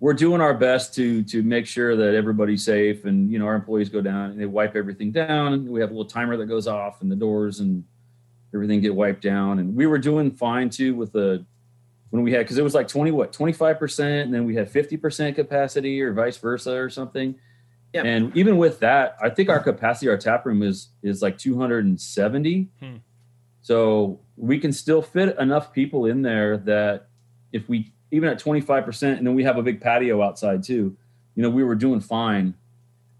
we're doing our best to to make sure that everybody's safe, and you know our employees go down and they wipe everything down, and we have a little timer that goes off, and the doors and everything get wiped down. And we were doing fine too with the when we had because it was like 20 what 25 percent and then we had 50 percent capacity or vice versa or something Yep. and even with that i think our capacity our tap room is is like 270 Hmm. so we can still fit enough people in there that if we even at 25 percent and then we have a big patio outside too you know we were doing fine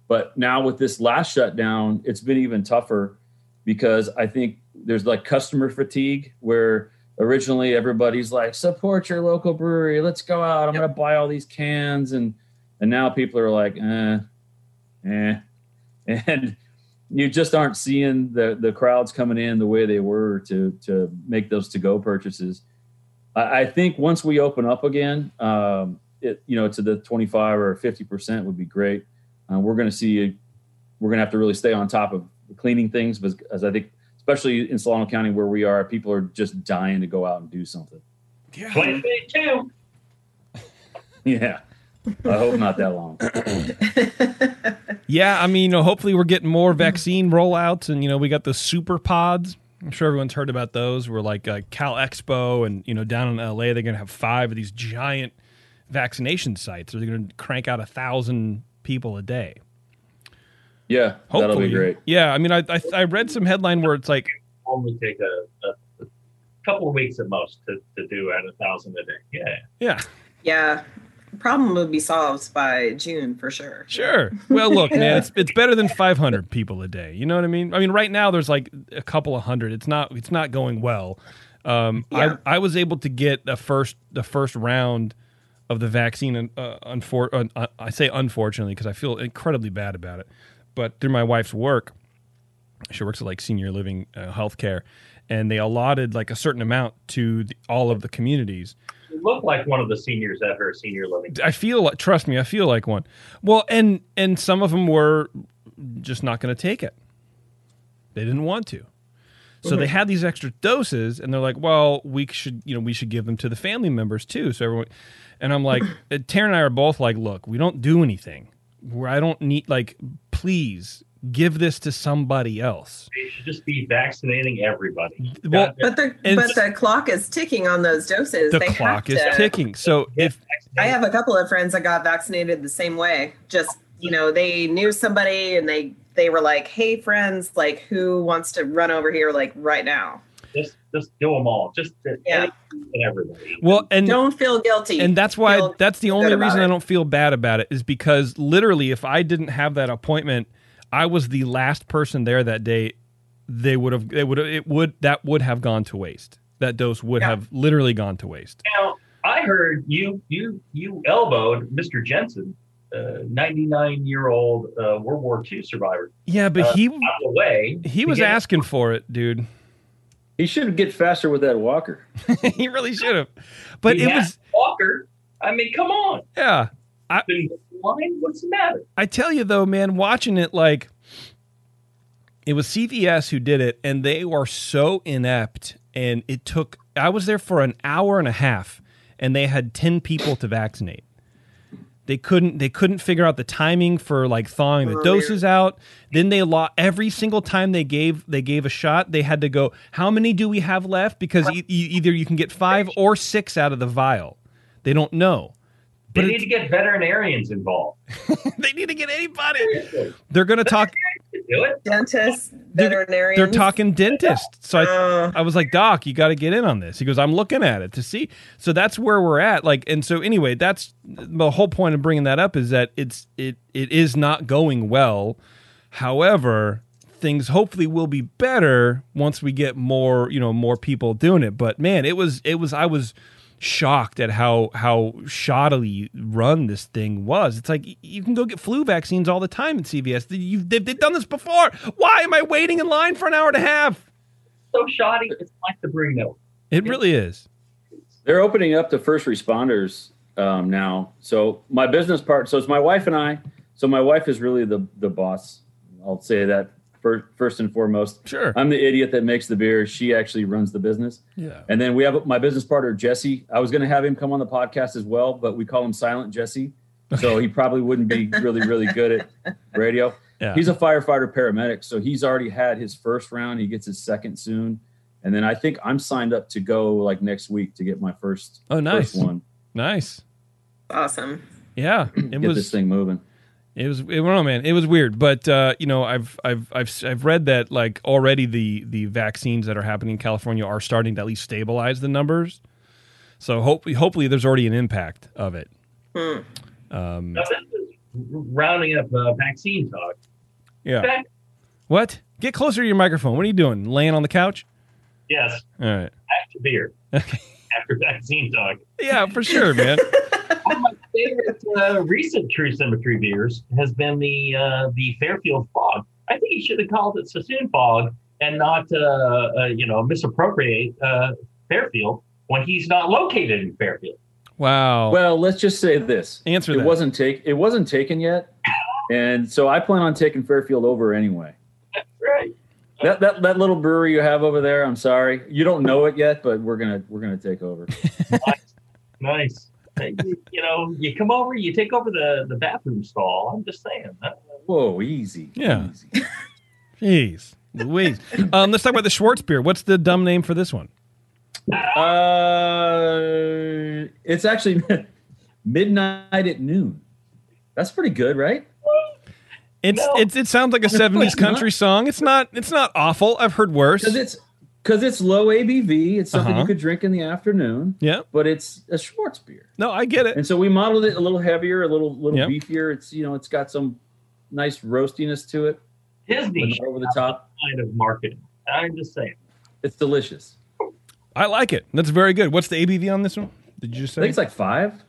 but now with this last shutdown it's been even tougher because i think there's like customer fatigue where originally everybody's like support your local brewery. Let's go out. I'm Yep. gonna buy all these cans. And and now people are like eh eh. *laughs* And you just aren't seeing the the crowds coming in the way they were to to make those to go purchases. I, I think once we open up again um it you know to the 25 or 50 percent would be great. Uh, we're going to see we're going to have to really stay on top of cleaning things because as i think especially in solano county where we are people are just dying to go out and do something 2022. *laughs* yeah i hope not that long *laughs* Yeah, I mean, you know, hopefully we're getting more vaccine rollouts, and you know, we got the super pods. I'm sure everyone's heard about those. We're like uh, Cal Expo, and you know, down in LA, they're gonna have five of these giant vaccination sites. They're gonna crank out a thousand people a day. Yeah Hopefully, that'll be great Yeah, I mean, I, I I read some headline where it's like, Only take a, a, a couple of weeks at most to, to do at a thousand a day. Yeah. yeah, yeah. Problem would be solved by June for sure. Sure. Well, look, man, it's it's better than 500 people a day. You know what I mean? I mean, right now there's like a couple of hundred. It's not it's not going well. Um, Yeah. I I was able to get the first the first round of the vaccine. Uh, unfor- uh, I say unfortunately because I feel incredibly bad about it. But through my wife's work, she works at like senior living uh, healthcare, and they allotted like a certain amount to the, all of the communities. You look like one of the seniors at her senior living. I feel like, trust me, I feel like one. Well, and and some of them were just not going to take it. They didn't want to. So they had these extra doses, and they're like, "Well, we should, you know, we should give them to the family members too." So everyone, and I'm like, *clears throat* Tara and I are both like, "Look, we don't do anything. Where I don't need, like, please give this to somebody else." They should just be vaccinating everybody. Well, But the And- but the clock is ticking on those doses. The they clock have is to, ticking. So if I have a couple of friends that got vaccinated the same way. Just you know, they knew somebody and they they were like, "Hey, friends, like who wants to run over here like right now?" Just just do them all. Just to Yeah. and everybody. well, and Don't feel guilty. and that's why Feel that's the only reason. I don't feel bad about it is because literally if I didn't have that appointment, I was the last person there that day. They would have. They would. It would. That would have gone to waste. That dose would Yeah. have literally gone to waste. Now I heard you you you elbowed Mr. Jensen, uh, 99 year old uh, World War II survivor, Yeah, but Uh, he out of the way. he was get- asking for it, dude. He should get faster with that walker *laughs* he really should have. But He it was. Walker. I mean, come on. Yeah. Been line? What's the matter? I tell you though, man, watching it like it was CVS who did it, and they were so inept. And it took I was there for an hour and a half, and they had ten people to vaccinate. They couldn't they couldn't figure out the timing for like thawing the Oh, doses out. Then they lost every single time they gave they gave a shot. They had to go. How many do we have left? Because e- either you can get five or six out of the vial. They don't know. They need to get veterinarians involved. *laughs* They need to get anybody. They're going to talk. Do it. dentists, They're- veterinarians. They're talking dentist. So I, Uh, I was like, Doc, you got to get in on this. He goes, I'm looking at it to see. So that's where we're at. Like, and so anyway, that's the whole point of bringing that up is that it's it it is not going well. However, things hopefully will be better once we get more you know more people doing it. But man, it was it was I was shocked at how how shoddily run this thing was. It's like you can go get flu vaccines all the time at CVS. You've, they've, they've done this before. Why am I waiting in line for an hour and a half? So shoddy. It's like the bring milk. It really is. They're opening up to first responders um, now. So my business part. So it's my wife and I. So my wife is really the the boss. I'll say that first, first and foremost. Sure. I'm the idiot that makes the beer. She actually runs the business. Yeah. And then we have my business partner Jesse. I was going to have him come on the podcast as well, but we call him Silent Jesse. So he probably wouldn't be really really good at radio. Yeah. He's a firefighter paramedic, so he's already had his first round. He gets his second soon. And then I think I'm signed up to go like next week to get my first. Oh, nice. first one. Nice. Awesome. Yeah, *clears throat* it Get was. this thing moving. It was. It, don't man. It was weird, but uh, you know, I've I've I've I've read that like already the the vaccines that are happening in California are starting to at least stabilize the numbers. So hopefully, hopefully, there's already an impact of it. Hmm. Um, Now, rounding up uh, vaccine talk. yeah. What? Get closer to your microphone. What are you doing? Laying on the couch? Yes, All right. After beer Okay. after vaccine talk. Yeah, for sure, man. *laughs* My favorite uh, recent True Symmetry beers has been the uh, the Fairfield Fog. I think he should have called it Suisun Fog and not uh, uh, you know misappropriate uh, Fairfield when he's not located in Fairfield. Wow. Well, let's just say this: Answer it wasn't take it wasn't taken yet, and so I plan on taking Fairfield over anyway. Right. That, that that little brewery you have over there, I'm sorry, you don't know it yet, but we're gonna we're gonna take over. *laughs* Nice. Hey, you, you know, you come over, you take over the, the bathroom stall. I'm just saying. Whoa, easy. Yeah. easy. *laughs* Jeez. Louise. Um, let's talk about the Schwartz beer. What's the dumb name for this one? Uh, it's actually *laughs* midnight at noon. That's pretty good, right? It's, No. it's it sounds like a seventies *laughs* it's not. country song. It's not it's not awful. I've heard worse. Because it's because it's low ABV. It's something Uh-huh. you could drink in the afternoon, yeah. but it's a Schwartz beer. No, I get it. And so we modeled it a little heavier, a little little Yep. beefier. It's you know, it's got some nice roastiness to it, but Disney over the top. kind of marketing. I'm just saying. It's delicious. I like it. That's very good. What's the ABV on this one? Did you just say? I say? think it's like five.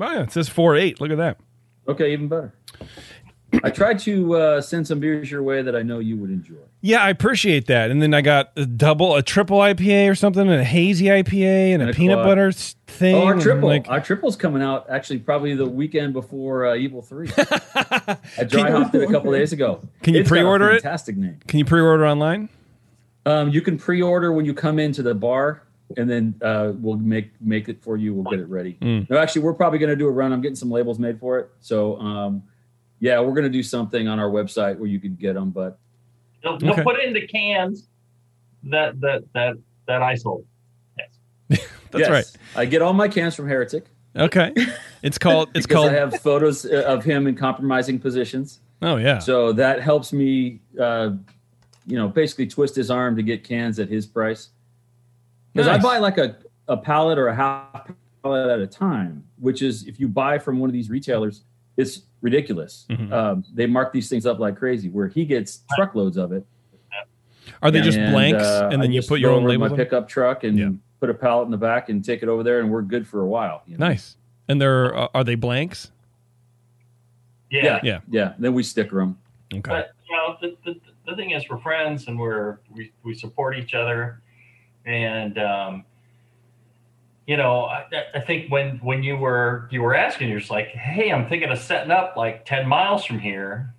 oh, yeah, it says four eight. Look at that. Okay, even better. I tried to uh, send some beers your way that I know you would enjoy. Yeah, I appreciate that. And then I got a double, a triple IPA or something, and a hazy IPA, and a And a peanut quad. butter thing. Oh, our triple, like- our triple's coming out actually probably the weekend before uh, Evil Three. *laughs* I dry hopped it a couple days ago. Can you It's got a pre-order it? Fantastic name. Can you pre-order online? Um, you can pre-order when you come into the bar, and then uh, we'll make make it for you. We'll get it ready. Mm. No, actually, we're probably going to do a run. I'm getting some labels made for it. So, um, yeah, we're going to do something on our website where you can get them. But They'll, they'll Okay. put it into cans that that that that I sold. Yes. *laughs* That's yes, right. I get all my cans from Heretic. Okay. *laughs* It's called. It's called. I have photos uh, of him in compromising positions. oh yeah. So that helps me, uh, you know, basically twist his arm to get cans at his price. Because I buy like a, a pallet or a half pallet at a time, which is if you buy from one of these retailers, it's ridiculous. Mhm. Um, they mark these things up like crazy, where he gets truckloads of it. Are they just blanks, uh, and then I you put your go own over to labels? My pickup truck and Yeah. put a pallet in the back and take it over there, and we're good for a while. you know? Nice. And they're uh, are they blanks? Yeah. Yeah, Yeah. yeah. Then we sticker them. Okay. But you know, the, the, the thing is, we're friends and we're we, we support each other, and um, you know, I, I think when when you were you were asking, you're just like, hey, I'm thinking of setting up like ten miles from here.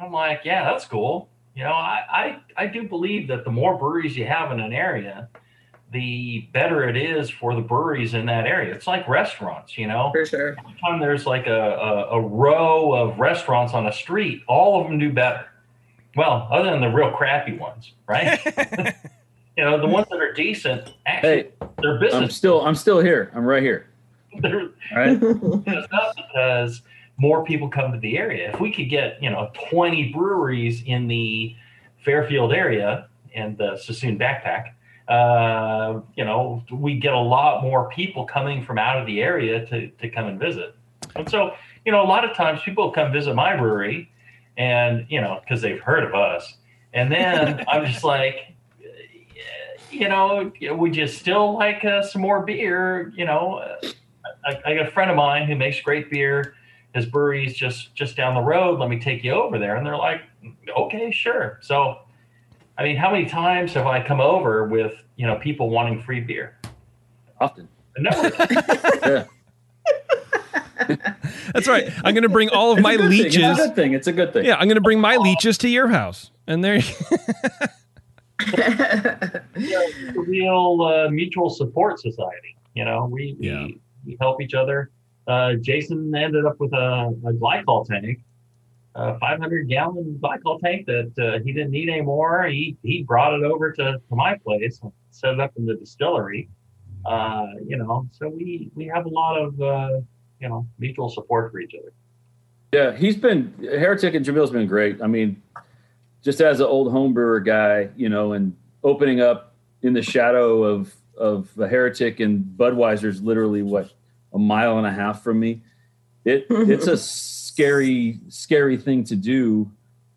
I'm like, yeah, that's cool. You know, I I, I do believe that the more breweries you have in an area, the better it is for the breweries in that area. It's like restaurants, you know For sure. time there's like a, a, a row of restaurants on a street, all of them do better. Well, other than the real crappy ones, right? *laughs* you know, the ones that are decent, actually, Hey, their I'm business. still, I'm still here. I'm right here. *laughs* They're, All *laughs* right. it's not because more people come to the area. If we could get, you know, 20 breweries in the Fairfield area and the Suisun backpack, uh, you know, we get a lot more people coming from out of the area to, to come and visit. And so, you know, a lot of times people come visit my brewery and, you know, because they've heard of us. And then *laughs* I'm just like, you know, would you still like uh, some more beer? You know, uh, I, I got a friend of mine who makes great beer. His brewery's just just down the road. Let me take you over there. And they're like, okay, sure. So, I mean, how many times have I come over with you know people wanting free beer? Often. No, *laughs* Yeah. *laughs* That's right. I'm going to bring all of my It's a good thing. leeches. It's a good thing. It's a good thing. Yeah, I'm going to bring my *laughs* leeches to your house, and there. It's a real uh, mutual support society. You know, we we, Yeah. we help each other. Uh, Jason ended up with a, a glycol tank, a 500 gallon glycol tank that uh, he didn't need anymore. He he brought it over to, to my place, set it up in the distillery. Uh, you know, so we we have a lot of uh, you know mutual support for each other. Yeah, he's been Heretic and Jamil's been great. I mean, just as an old homebrewer guy, you know, and opening up in the shadow of of a Heretic and Budweiser's literally what a mile and a half from me. It *laughs* it's a scary scary thing to do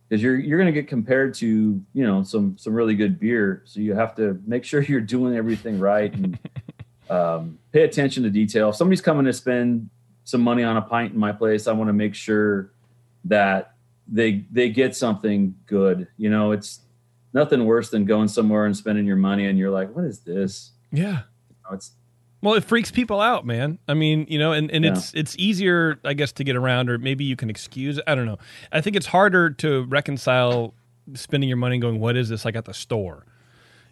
because you're you're going to get compared to you know some some really good beer. So you have to make sure *laughs* you're doing everything right and *laughs* um, pay attention to detail. If somebody's coming to spend some money on a pint in my place, I want to make sure that they they get something good. You know, it's nothing worse than going somewhere and spending your money and you're like, what is this? Yeah. You know, it's Well, it freaks people out, man. I mean, you know, and, and Yeah. it's it's easier, I guess, to get around, or maybe you can excuse. I don't know. I think it's harder to reconcile spending your money and going, "What is this?" Like at the store.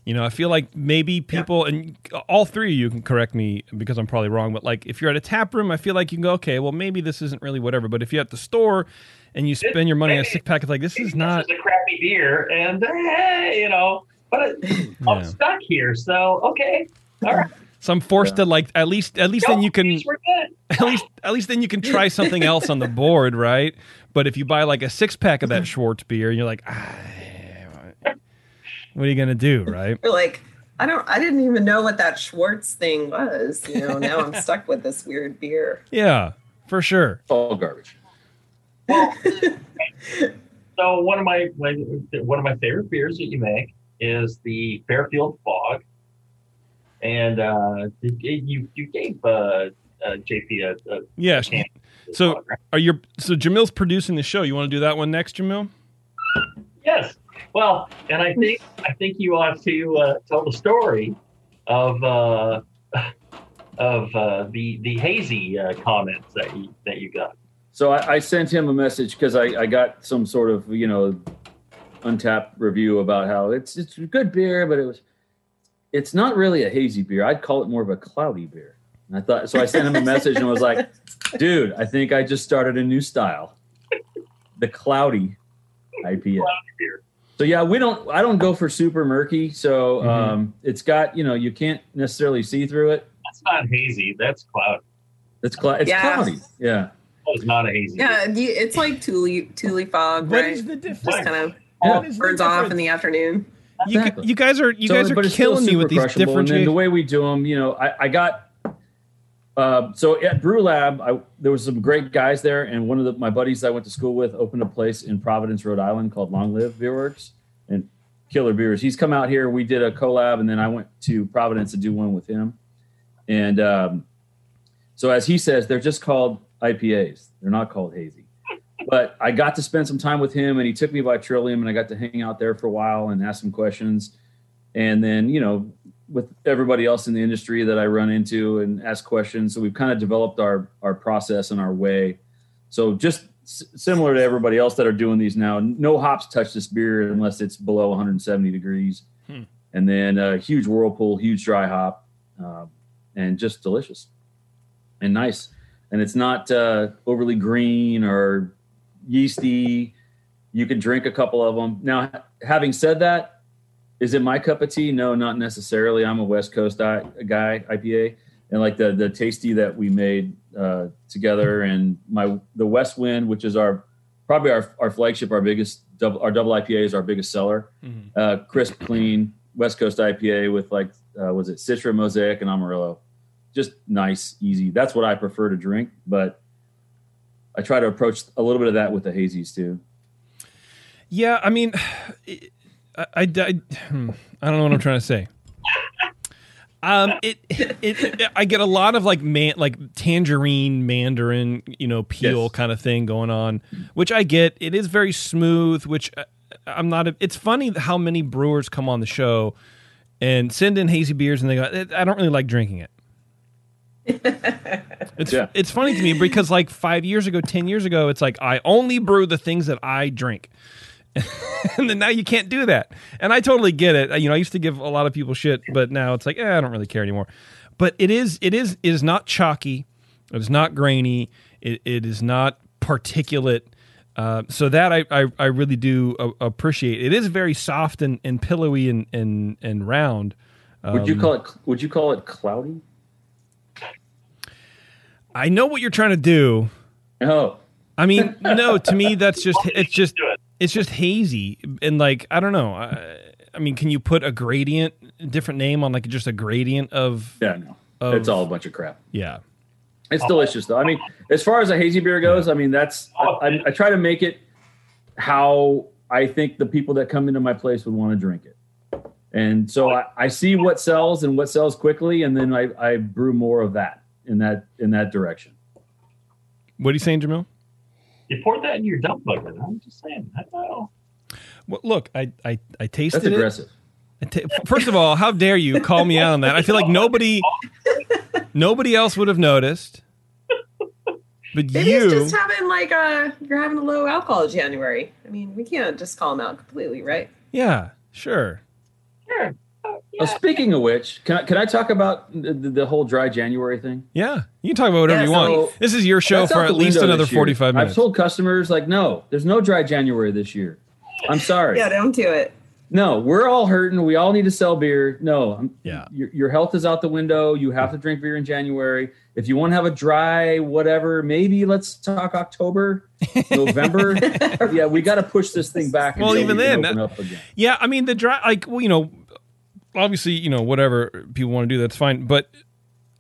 You know, I feel like maybe people, and all three of you can correct me because I'm probably wrong, but like if you're at a tap room, I feel like you can go, okay, well, maybe this isn't really whatever. But if you're at the store and you spend your money on a six pack, it's like, this is not. It's a crappy beer, and hey, you know, but it, *clears throat* I'm Yeah. stuck here. So okay, all right. So I'm forced to like at least at least then you can *laughs* at least at least then you can try something else on the board, right? But if you buy like a six pack of that *laughs* Schwartz beer, and you're like, ah, what are you gonna do, *laughs* right? We're like, I don't, I didn't even know what that Schwartz thing was. You know, now I'm *laughs* stuck with this weird beer. Yeah, for sure. all garbage. *laughs* So one of my my- one of my favorite beers that you make is the Fairfield Fog, and uh, you you gave uh, uh, JP a, a Yeah. can. So are you so Jamil's producing the show? You want to do that one next, Jamil? Yes. Well, and I think I think you ought to uh, tell the story of uh, of uh, the the hazy uh, comments that you that you got. So I, I sent him a message because I, I got some sort of you know Untappd review about how it's it's a good beer, but it was it's not really a hazy beer. I'd call it more of a cloudy beer. And I thought so. I sent him a message and was like, "Dude, I think I just started a new style, the cloudy IPA." beer. So yeah, we don't. I don't go for super murky. So um, it's got you know you can't necessarily see through it. That's not hazy. That's cloud. It's cl- it's Yeah. cloudy. Yeah. It's not a hazy. Yeah, you- it's like tule tule fog, What right? is the difference? Just kind of What is the burns off in the afternoon. You, gu- Exactly. you guys are you So, guys are but it's still killing me with these different. And the way we do them, you know, I, I got. Uh, so at Brew Lab, I, there was some great guys there, and one of the, my buddies I went to school with opened a place in Providence, Rhode Island, called Long Live Beer Works, and killer beers. He's come out here. We did a collab, and then I went to Providence to do one with him. And um, so, as he says, they're just called IPAs. They're not called hazy. But I got to spend some time with him, and he took me by Trillium, and I got to hang out there for a while and ask some questions. And then, you know, with everybody else in the industry that I run into and ask questions, so we've kind of developed our our process and our way. So just s- similar to everybody else that are doing these now, no hops touch this beer unless it's below 170 degrees, Hmm. and then a huge whirlpool, huge dry hop, uh, and just delicious and nice. And it's not uh, overly green or yeasty. You can drink a couple of them. Now, having said that, is it my cup of tea? No, not necessarily. I'm a West Coast guy, IPA, and like the the tasty that we made uh, together, and my the West Wind, which is our probably our, our flagship, our biggest double our double IPA is our biggest seller. Uh, crisp, clean West Coast IPA with like uh, was it Citra, Mosaic, and Amarillo. Just nice, easy. That's what I prefer to drink, but I try to approach a little bit of that with the hazies too. Yeah, I mean, *sighs* it- I, I, I, hmm, I don't know what I'm trying to say. Um, it, it, it, I get a lot of like man, like tangerine mandarin, you know, peel Yes. kind of thing going on, which I get. It is very smooth, which uh, I'm not. A, it's funny how many brewers come on the show and send in hazy beers, and they go, "I don't really like drinking it." *laughs* It's Yeah. it's funny to me because like five years ago, ten years ago, it's like I only brew the things that I drink. *laughs* and then now you can't do that. And I totally get it. You know, I used to give a lot of people shit, but now it's like, eh, I don't really care anymore. But it is, it is, it is not chalky. It is not grainy. It, it is not particulate. Uh, so that I, I, I really do uh, appreciate. It is very soft and, and pillowy and and, and round. would you Um, call it? Would you call it cloudy? I know what you're trying to do. Oh, I mean, *laughs* no. To me, that's just it's just it's just hazy and like I don't know. I, I mean, can you put a gradient, different name on like just a gradient of? Yeah, no. of- it's all a bunch of crap. Yeah. It's delicious though. I mean, as far as a hazy beer goes, I mean that's I, I, I try to make it how I think the people that come into my place would want to drink it. And so I, I see what sells and what sells quickly, and then I, I brew more of that in that in that direction. What are you saying, Jamil? You poured that in your dump bucket. I'm just saying. I know. Well, look, I I, I tasted That's it. aggressive. I ta- First of all, how dare you call me out on that? I feel like *laughs* nobody nobody else would have noticed. But Maybe you it's just having like a you're having a low alcohol January. I mean, we can't just call them out completely, right? Yeah, sure. Sure. Oh, speaking of which, can I, can I talk about the, the, the whole dry January thing? Yeah. You can talk about whatever Yeah, you want. this is your show for at least another this year. 45 minutes. I've told customers like, no, there's no dry January this year. I'm sorry. Yeah, don't do it. No, we're all hurting. We all need to sell beer. No, I'm, Yeah. your, your health is out the window. You have to drink beer in January. If you want to have a dry whatever, maybe let's talk October, *laughs* November. *laughs* yeah, we got to push this thing back. Well, even we then, open that- up again. Yeah, I mean the dry like well, you know, obviously, you know, whatever people want to do, that's fine. But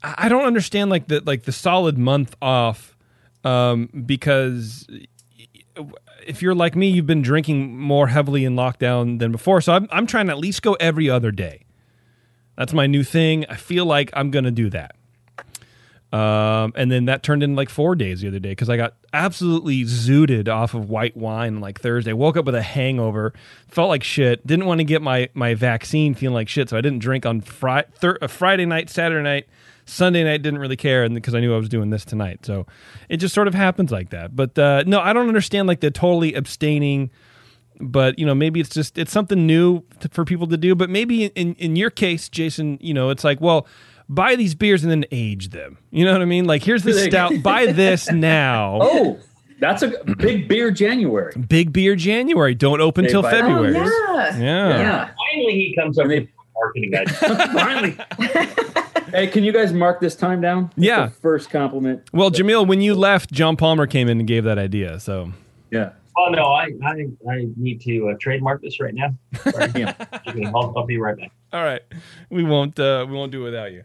I don't understand like the like the solid month off, um, because if you're like me, you've been drinking more heavily in lockdown than before. So I'm I'm trying to at least go every other day. That's my new thing. I feel like I'm gonna do that. Um, and then that turned into like four days the other day because I got absolutely zooted off of white wine like Thursday. Woke up with a hangover, felt like shit. Didn't want to get my my vaccine, feeling like shit. So I didn't drink on Friday, thir- uh, Friday night, Saturday night, Sunday night. Didn't really care, and because I knew I was doing this tonight, so it just sort of happens like that. But uh, no, I don't understand like the totally abstaining but you know maybe it's just it's something new to, for people to do but maybe in in your case jason you know it's like well buy these beers and then age them you know what i mean like here's the There you go. stout buy this *laughs* now Oh, that's a big beer January. big beer january don't open Hey, till february Oh, yeah. yeah. Yeah. Finally, he comes up with marketing idea. *laughs* Finally. *laughs* Hey, can you guys mark this time down? That's Yeah. the first compliment. well jamil when you left john palmer came in and gave that idea so Yeah. Oh no, I I, I need to uh, trademark this right now. Right. Yeah. I'll, I'll be right back. all right we won't uh we won't do it without you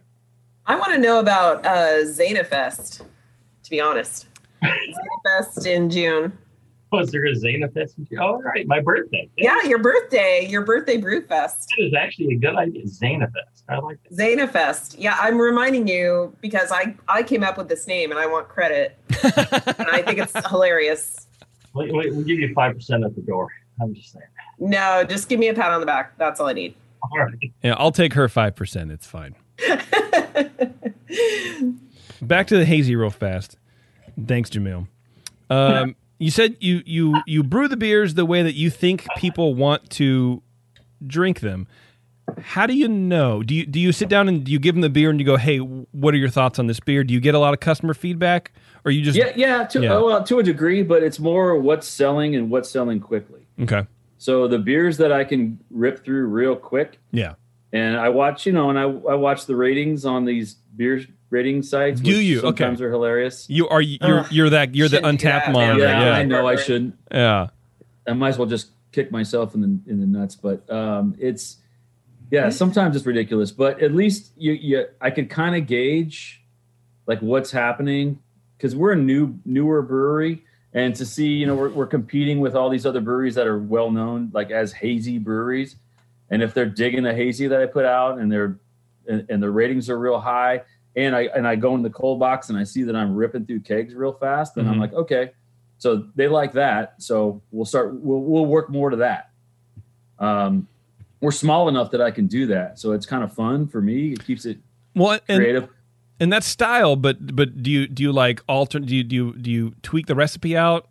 I want to know about uh, Zanafest. To be honest, Zanafest in June. Was there a Zana Fest? Oh, right, my birthday. Yeah, your birthday, your birthday brew fest. That is actually a good idea. Zana Fest. I like that. Zanafest. Yeah, I'm reminding you because I I came up with this name and I want credit. *laughs* and I think it's hilarious. We, we, we'll give you five percent at the door. I'm just saying. No, just give me a pat on the back. That's all I need. All right. yeah i'll take her 5% it's fine *laughs* *laughs* back to the hazy real fast. Thanks, Jamil. Um, you said you you you brew the beers the way that you think people want to drink them. How do you know? Do you do you sit down and do you give them the beer and you go, "Hey, what are your thoughts on this beer?" Do you get a lot of customer feedback, or you just yeah, yeah, to, Yeah. well, to a degree, but it's more what's selling and what's selling quickly. okay? So the beers that I can rip through real quick, Yeah. And I watch, you know, and I, I watch the ratings on these beer rating sites. Do which you? Okay. Sometimes are hilarious. You are you're Ugh. you're that you're the Untappd that, monitor. Yeah, Yeah. I know I shouldn't. Yeah. I might as well just kick myself in the in the nuts. But um, it's yeah, sometimes it's ridiculous. But at least you, you I could kind of gauge like what's happening because we're a new newer brewery, and to see you know we're, we're competing with all these other breweries that are well known like as hazy breweries, and if they're digging the hazy that I put out and they're and, and the ratings are real high. And I and I go in the cold box and I see that I'm ripping through kegs real fast, and I'm Mhm. like, okay, so they like that. So we'll start. We'll we'll work more to that. Um, we're small enough that I can do that, so it's kind of fun for me. It keeps it Well, and creative. and that's style, but but do you do you like alter? Do you do you, do you tweak the recipe out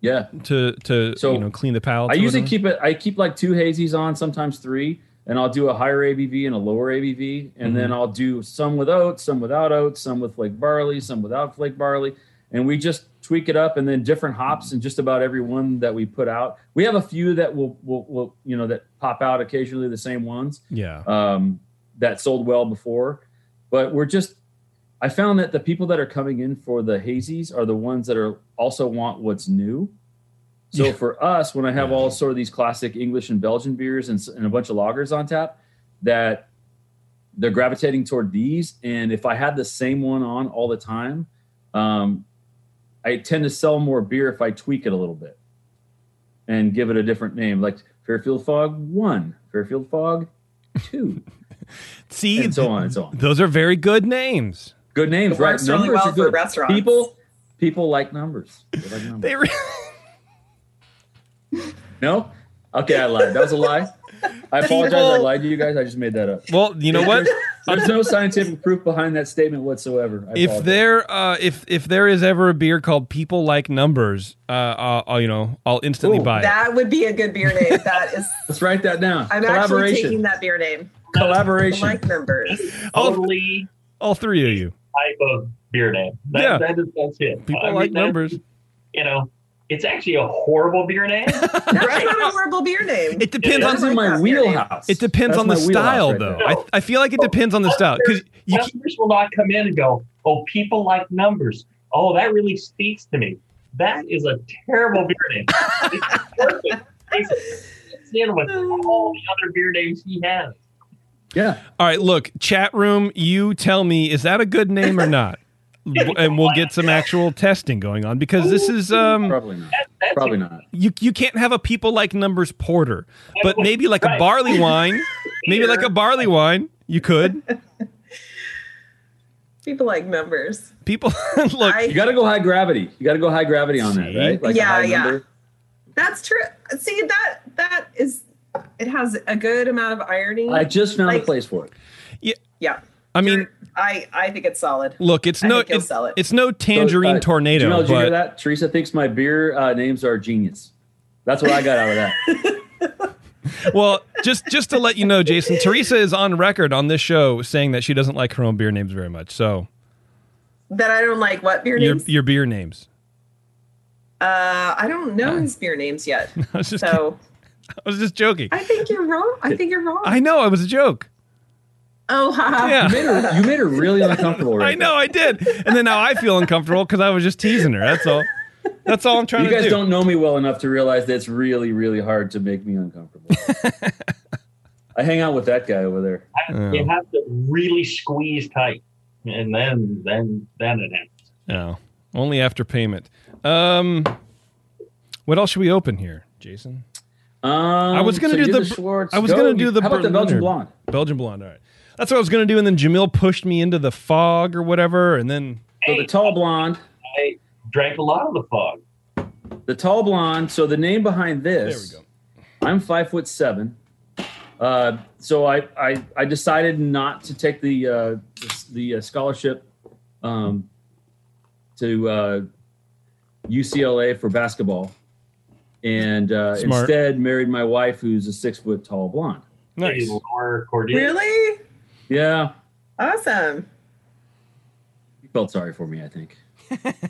Yeah. to to So, you know clean the palate? I usually keep it. I keep like two hazies on, sometimes three, and I'll do a higher ABV and a lower ABV, and then I'll do some with oats, some without oats, some with flake barley, some without flake barley, and we just tweak it up, and then different hops and just about every one that we put out. We have a few that will will, will you know that pop out occasionally, the same ones Yeah. um, that sold well before, but we're just. I found that the people that are coming in for the hazies are the ones that are also want what's new. So Yeah. for us, when I have all sort of these classic English and Belgian beers and, and a bunch of lagers on tap, that they're gravitating toward these. And if I had the same one on all the time, um, I tend to sell more beer if I tweak it a little bit and give it a different name, like Fairfield Fog One, Fairfield Fog Two, *laughs* See, and so on and so on. those are very good names. Good names, It right? works really Numbers well are for good. restaurants. People, people like numbers. They like numbers. They re- *laughs* no, okay, I lied. That was a lie. I apologize. I lied to you guys. I just made that up. well, you know what? There's no scientific proof behind that statement whatsoever. I if apologize. there uh if if there is ever a beer called people like numbers uh i'll, I'll, you know i'll instantly Ooh. buy it That would be a good beer name. That is. *laughs* let's write that down. I'm actually taking that beer name. Collaboration. Like numbers. all, Totally all three of you type of beer name. That, Yeah. that is, that's it. people I mean, like numbers You know, it's actually a horrible beer name. *laughs* That's not a horrible beer name. it depends That's on in my that beer name. wheelhouse. it depends That's on the style right though there. I, I feel like it depends on the style because you keep- Customers will not come in and go, "Oh, people like numbers." Oh, that really speaks to me. That is a terrible beer name. It's perfect. It's it's in with all the other beer names he has. Yeah. all right look chat room you tell me is that a good name or not *laughs* and we'll get some actual testing going on because this is um Probably not. That, that's Probably not. you you can't have a people like numbers porter but *laughs* maybe like a barley wine maybe like a barley wine you could *laughs* People like numbers. people look I, You got to go high gravity. You got to go high gravity on that, right? Like Yeah, yeah. number. that's true. See that that is. It has a good amount of irony. I just found Like- a place for it. yeah. Yeah. i mean I I think it's solid. Look, it's I no think it's, sell it. it's no tangerine So, uh, tornado, Jamil, did you hear that? Teresa thinks my beer uh, names are genius. That's what I got out of that. *laughs* well, just just to let you know, Jason, Teresa is on record on this show saying that she doesn't like her own beer names very much. So That I don't like what beer your names. your beer names. Uh, I don't know his beer names yet. *laughs* I was just So *laughs* I was just joking. I think you're wrong. I think you're wrong. I know it was a joke. oh, haha. Yeah. You made her, you made her really uncomfortable right *laughs* I know I did, and then now I feel uncomfortable because I was just teasing her. That's all. That's all I'm trying You to do. You guys do. don't know me well enough to realize that it's really, really hard to make me uncomfortable. *laughs* I hang out with that guy over there. Oh. You have to really squeeze tight, and then then then it happens. No, only after payment. Um, what else should we open here, Jason? Um, I was gonna so do you the Schwartz. I was Go. gonna do You- the How about the Belgian blonde? Belgian blonde. All right, that's what I was gonna do, and then Jamil pushed me into the fog or whatever, and then So the tall blonde, I drank a lot of the fog. the tall blonde. So the name behind this. there we go. I'm five foot seven. Uh, so I, I I decided not to take the uh, the uh, scholarship um, to uh, UCLA for basketball, and uh, instead married my wife, who's a six foot tall blonde. Nice. Really? Yeah, Awesome. he felt sorry for me. I think.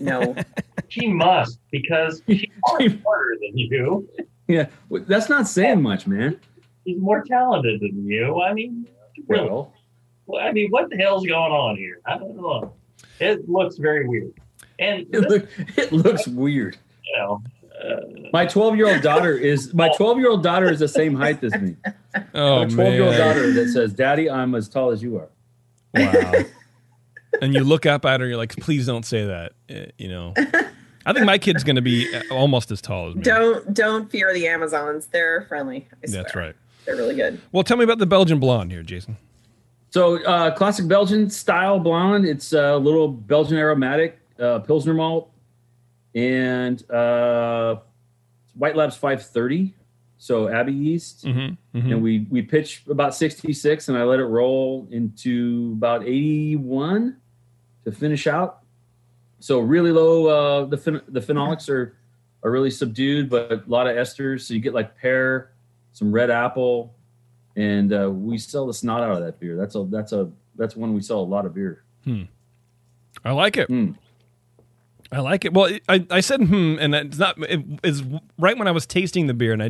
No. *laughs* She must because *laughs* she's far smarter than you. Yeah, well, that's not saying much, man. He's more talented than you. I mean, really. Well, Well, I mean, what the hell's going on here? I don't know. It looks very weird. And it, look, it looks weird. you know, My 12 year old daughter is my 12 year old daughter is the same height as me. Oh a 12 year old daughter that says, "Daddy, I'm as tall as you are." Wow. and you look up at her, you're like, please don't say that. Uh, you know, I think my kid's going to be uh, almost as tall as me. don't don't fear the Amazons. They're friendly. I That's swear. right. They're really good. Well, tell me about the Belgian blonde here, Jason. So, uh, classic Belgian style blonde. It's a little Belgian aromatic uh, Pilsner malt, and uh, White Labs 530. So Abbey yeast, Mm-hmm. and we we pitch about 66, and I let it roll into about 81 to finish out. So really low. Uh, the phen- the phenolics are are really subdued, but a lot of esters. So you get like pear, some red apple, and uh, we sell the snot out of that beer. That's a that's a that's one we sell a lot of beer. I like it. Mm. I like it. Well, I, I said hmm, and it's not. It is right when I was tasting the beer, and I,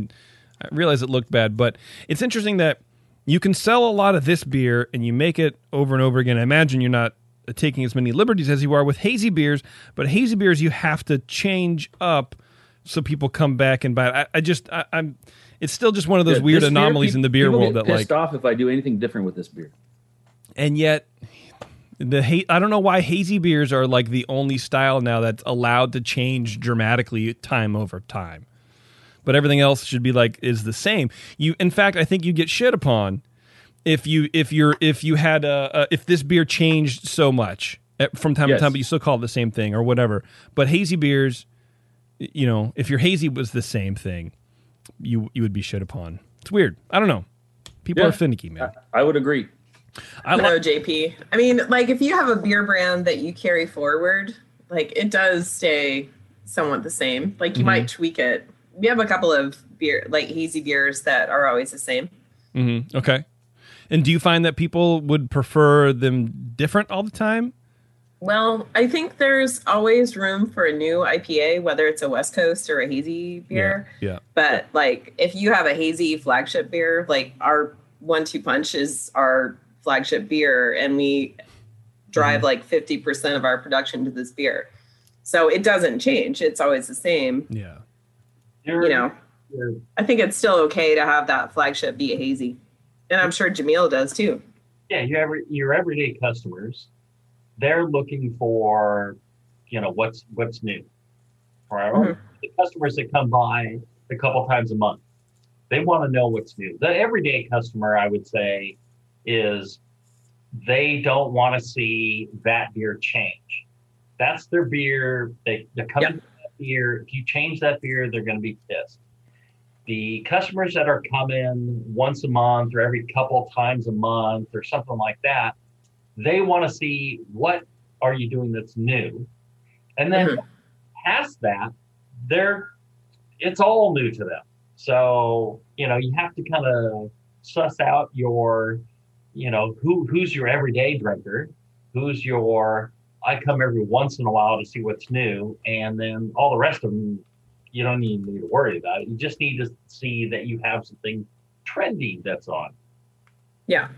I realized it looked bad. But it's interesting that you can sell a lot of this beer, and you make it over and over again. I imagine you're not taking as many liberties as you are with hazy beers, but hazy beers you have to change up so people come back and buy it. I, I just I, am It's still just one of those Yeah, weird this beer, anomalies in the beer world get that like pissed off if I do anything different with this beer. and yet the ha- I don't know why hazy beers are like the only style now that's allowed to change dramatically time over time. But everything else should be like is the same. You in fact I think you get shit upon if you if you're if you had a, a if this beer changed so much eh, from time Yes. to time but you still call it the same thing or whatever. But hazy beers you know, if your hazy was the same thing, you you would be shit upon. It's weird. I don't know. People Yeah. are finicky, man. I would agree. I no, like JP. I mean, like if you have a beer brand that you carry forward, like it does stay somewhat the same. Like you Mhm. might tweak it. We have a couple of beer, like hazy beers that are always the same. Mm-hmm. Okay. And do you find that people would prefer them different all the time? Well, I think there's always room for a new IPA, whether it's a West Coast or a hazy beer. Yeah. But like if you have a hazy flagship beer, like our one two punch is our flagship beer and we drive like 50% of our production to this beer. So it doesn't change. It's always the same. Yeah. You know, I think it's still okay to have that flagship be a hazy. And I'm sure Jamil does too. yeah, you every your everyday customers, they're looking for, you know, what's what's new. Right? Mhm. The customers that come by a couple times a month, they want to know what's new. The everyday customer, I would say, is they don't want to see that beer change. That's their beer. They they come Yep. that beer. If you change that beer, they're going to be pissed the customers that are coming once a month or every couple times a month or something like that, they want to see what are you doing that's new. And then mm-hmm. past that, they're it's all new to them. So, you know, you have to kind of suss out your, you know, who who's your everyday drinker, who's your I come every once in a while to see what's new, and then all the rest of them you don't even need to worry about it. You just need to see that you have something trendy that's on. Yeah.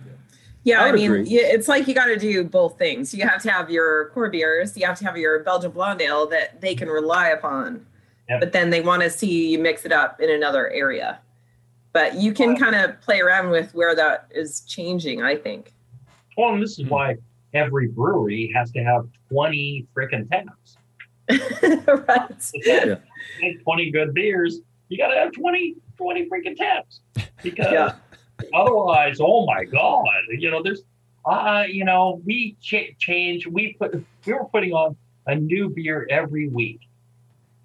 Yeah, I I, mean, agree. it's like you got to do both things. You have to have your core beers, you have to have your Belgian blonde ale that they can rely upon, Yep. but then they want to see you mix it up in another area. But you can kind of play around with where that is changing, I think. Well, and this is why every brewery has to have 20 freaking taps. *laughs* right. Yeah. *laughs* 20 good beers, you got to have 20, 20 freaking taps. *laughs* Because Yeah. otherwise, oh my God, you know, there's, uh, you know, we ch- change, we put, we were putting on a new beer every week.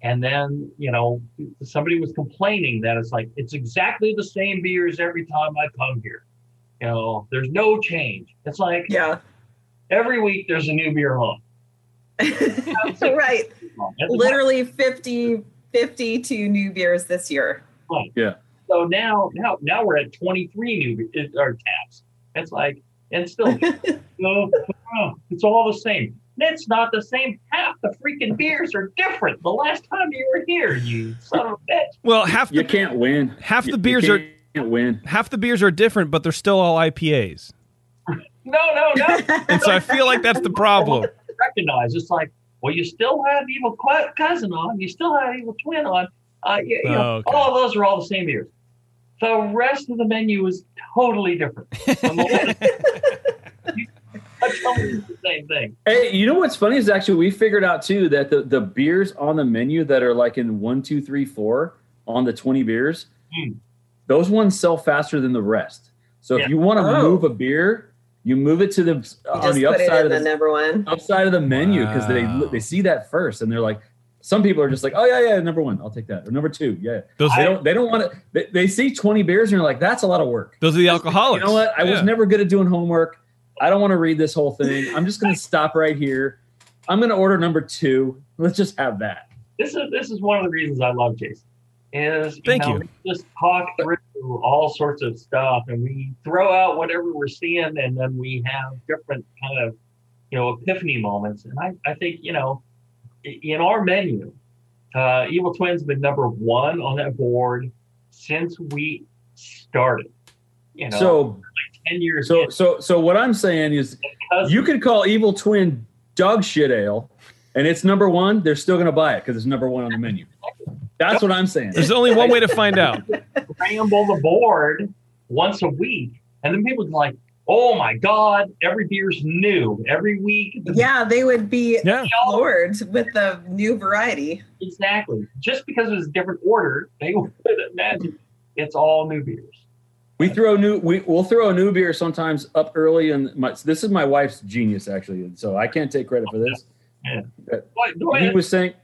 And then, you know, somebody was complaining that it's like, it's exactly the same beers every time I come here. You know, there's no change. It's like, yeah, every week there's a new beer on. *laughs* right. Literally 50, 52 new beers this year. Right. Yeah. So now, now, now we're at 23 new be- or taps. It's like, and still, *laughs* no, no, it's all the same. It's not the same. Half the freaking beers are different. The last time you were here, you son of a bitch. Well, half the, You can't win. half You- the you beers are can't win. half the beers are different, but they're still all IPAs. No, no, no. And so I feel like that's the problem. *laughs* Recognize it's like, well, you still have evil cousin on. You still have evil twin on. Uh, you, you know, Oh, okay. all of those are all the same beers. The rest of the menu is totally different. *laughs* That's almost the same thing. Hey, you know what's funny is actually we figured out too that the, the beers on the menu that are like in one, two, three, four on the 20 beers, Hmm. those ones sell faster than the rest. So Yeah. if you want to Oh. move a beer, you move it to the You on the put upside of the the number one. upside of the menu because Wow. they they see that first and they're like, some people are just like, oh yeah, yeah, number one, I'll take that, or number two, yeah. Those They don't they don't want to. They, they see 20 beers and they're like, that's a lot of work. those are the alcoholics. You know what? I Yeah. was never good at doing homework. I don't want to read this whole thing. I'm just going to stop right here. I'm going to order number two. Let's just have that. This is this is one of the reasons I love Jason. Is Thank know, you. we just talk through all sorts of stuff, and we throw out whatever we're seeing, and then we have different kind of you know epiphany moments. And I I think you know in our menu, uh, Evil Twins been number one on that board since we started. You know, So like ten years. so in. so so what I'm saying is Because- you could call Evil Twin dog shit ale, and it's number one. They're still going to buy it because it's number one on the menu. That's what I'm saying. There's only one way to find out. *laughs* scramble the board once a week, and then people are like, "Oh my god, every beer's new every week." Yeah, they would be Yeah. floored with the new variety. exactly. Just because it was a different order, they *laughs* would imagine it's all new beers. We throw new. We we'll throw a new beer sometimes up early, and my this is my wife's genius actually, so I can't take credit for this. Yeah. But Go ahead- go he was saying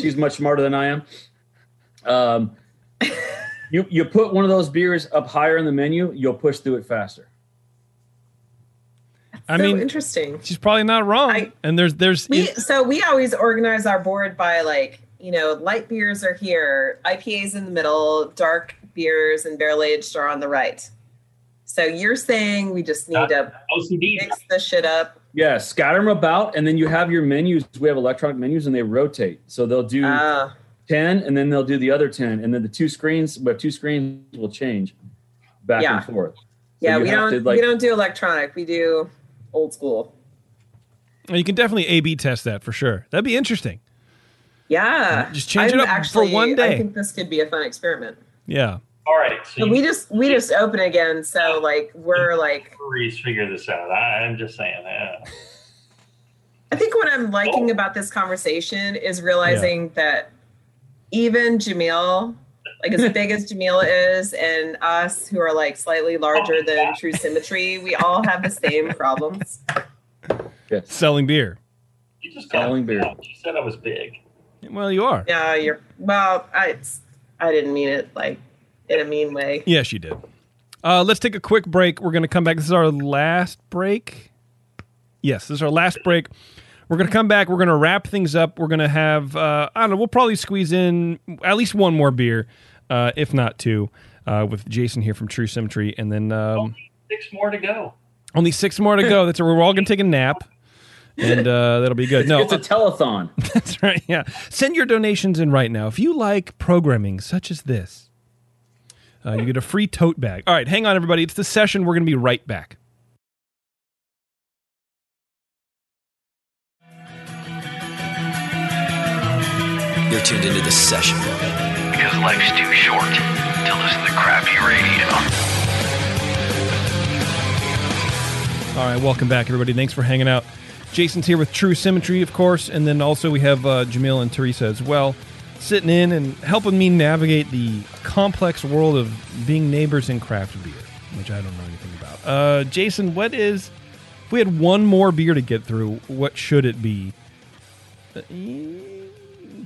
she's much smarter than I am. Um, *laughs* you you put one of those beers up higher in the menu, you'll push through it faster. I so mean, interesting. she's probably not wrong. I- and there's there's We so we always organize our board by like you know light beers are here, IPAs in the middle, dark beers and barrel aged are on the right. So you're saying we just need to OCD. mix the shit up. Yeah, scatter them about, and then you have your menus. We have electronic menus, and they rotate. So they'll do Ah, ten, and then they'll do the other ten, and then the two screens, but two screens will change back Yeah. and forth. So yeah, we don't to, like- we don't do electronic. We do old school. you can definitely A/B test that for sure. That'd be interesting. Yeah, Just change it I'm up for one day. I think this could be a fun experiment. Yeah. All right, so So we just we just open again. So like we're like Please figure this out. I, I'm just saying. Uh, I think what I'm liking about this conversation is realizing that even Jamil, like as big as Jamil is, and us who are like slightly larger than True Symmetry, we all have the same *laughs* problems. Selling beer. you just Selling beer. me. You said I was big. Well, you are. Yeah, you're well. I it's, I didn't mean it like in a mean way. Yes, you did. Uh, let's take a quick break. We're going to come back. This is our last break. Yes, this is our last break. We're going to come back. We're going to wrap things up. We're going to have, uh, I don't know, we'll probably squeeze in at least one more beer, uh, if not two, uh, with Jason here from True Symmetry. And then um, Six more to go. only six more to go. That's We're all going to take a nap. And uh, that'll be good. No, It's a telethon. *laughs* that's right. Yeah. Send your donations in right now. If you like programming such as this, uh, you get a free tote bag. All right, hang on, everybody. It's the session. We're going to be right back. You're tuned into the session. Because life's too short to listen to crappy radio. All right, welcome back, everybody. Thanks for hanging out. Jason's here with True Symmetry, of course, and then also we have uh, Jamil and Teresa as well, sitting in and helping me navigate the complex world of being neighbors in craft beer, which I don't know anything about. Uh, Jason, what is? If we had one more beer to get through, what should it be? Uh,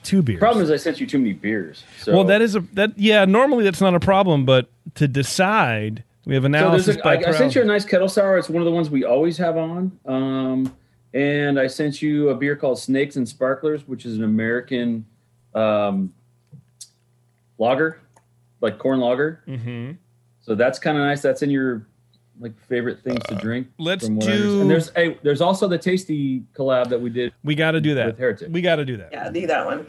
two beers. Problem is, I sent you too many beers. So. well, that is a that. Yeah, normally that's not a problem, but to decide, we have So analysis there's a, I, I sent you a nice kettle sour. It's one of the ones we always have on. Um, and I sent you a beer called Snakes and Sparklers, which is an American um, lager, like corn lager. Mm-hmm. So that's kind of nice. That's in your like favorite things to drink. Let's from what do- And there's a there's also the tasty collab that we did. We got to do that. With Heretic. We got to do that. Yeah, do that one.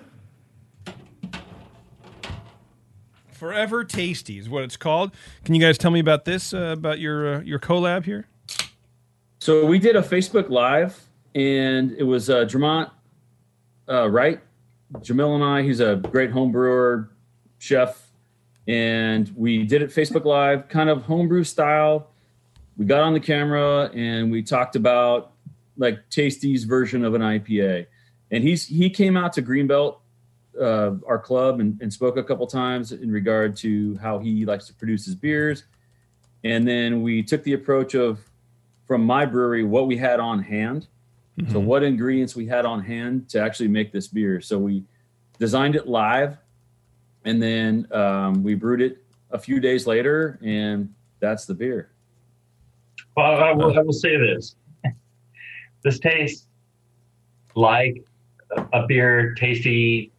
Forever Tasty is what it's called. Can you guys tell me about this? Uh, about your uh, your collab here? So we did a Facebook Live, and it was uh, Dramont uh, Wright, Jamil and I. He's a great home brewer, chef, and we did it Facebook Live, kind of homebrew style. We got on the camera and we talked about like Tasty's version of an IPA, and he's he came out to Greenbelt, uh, our club, and, and spoke a couple times in regard to how he likes to produce his beers. And then we took the approach of from my brewery what we had on hand. So what ingredients we had on hand to actually make this beer. So we designed it live, and then um, we brewed it a few days later, and that's the beer. Well, I will, I will say this: *laughs* this tastes like a, a beer tasty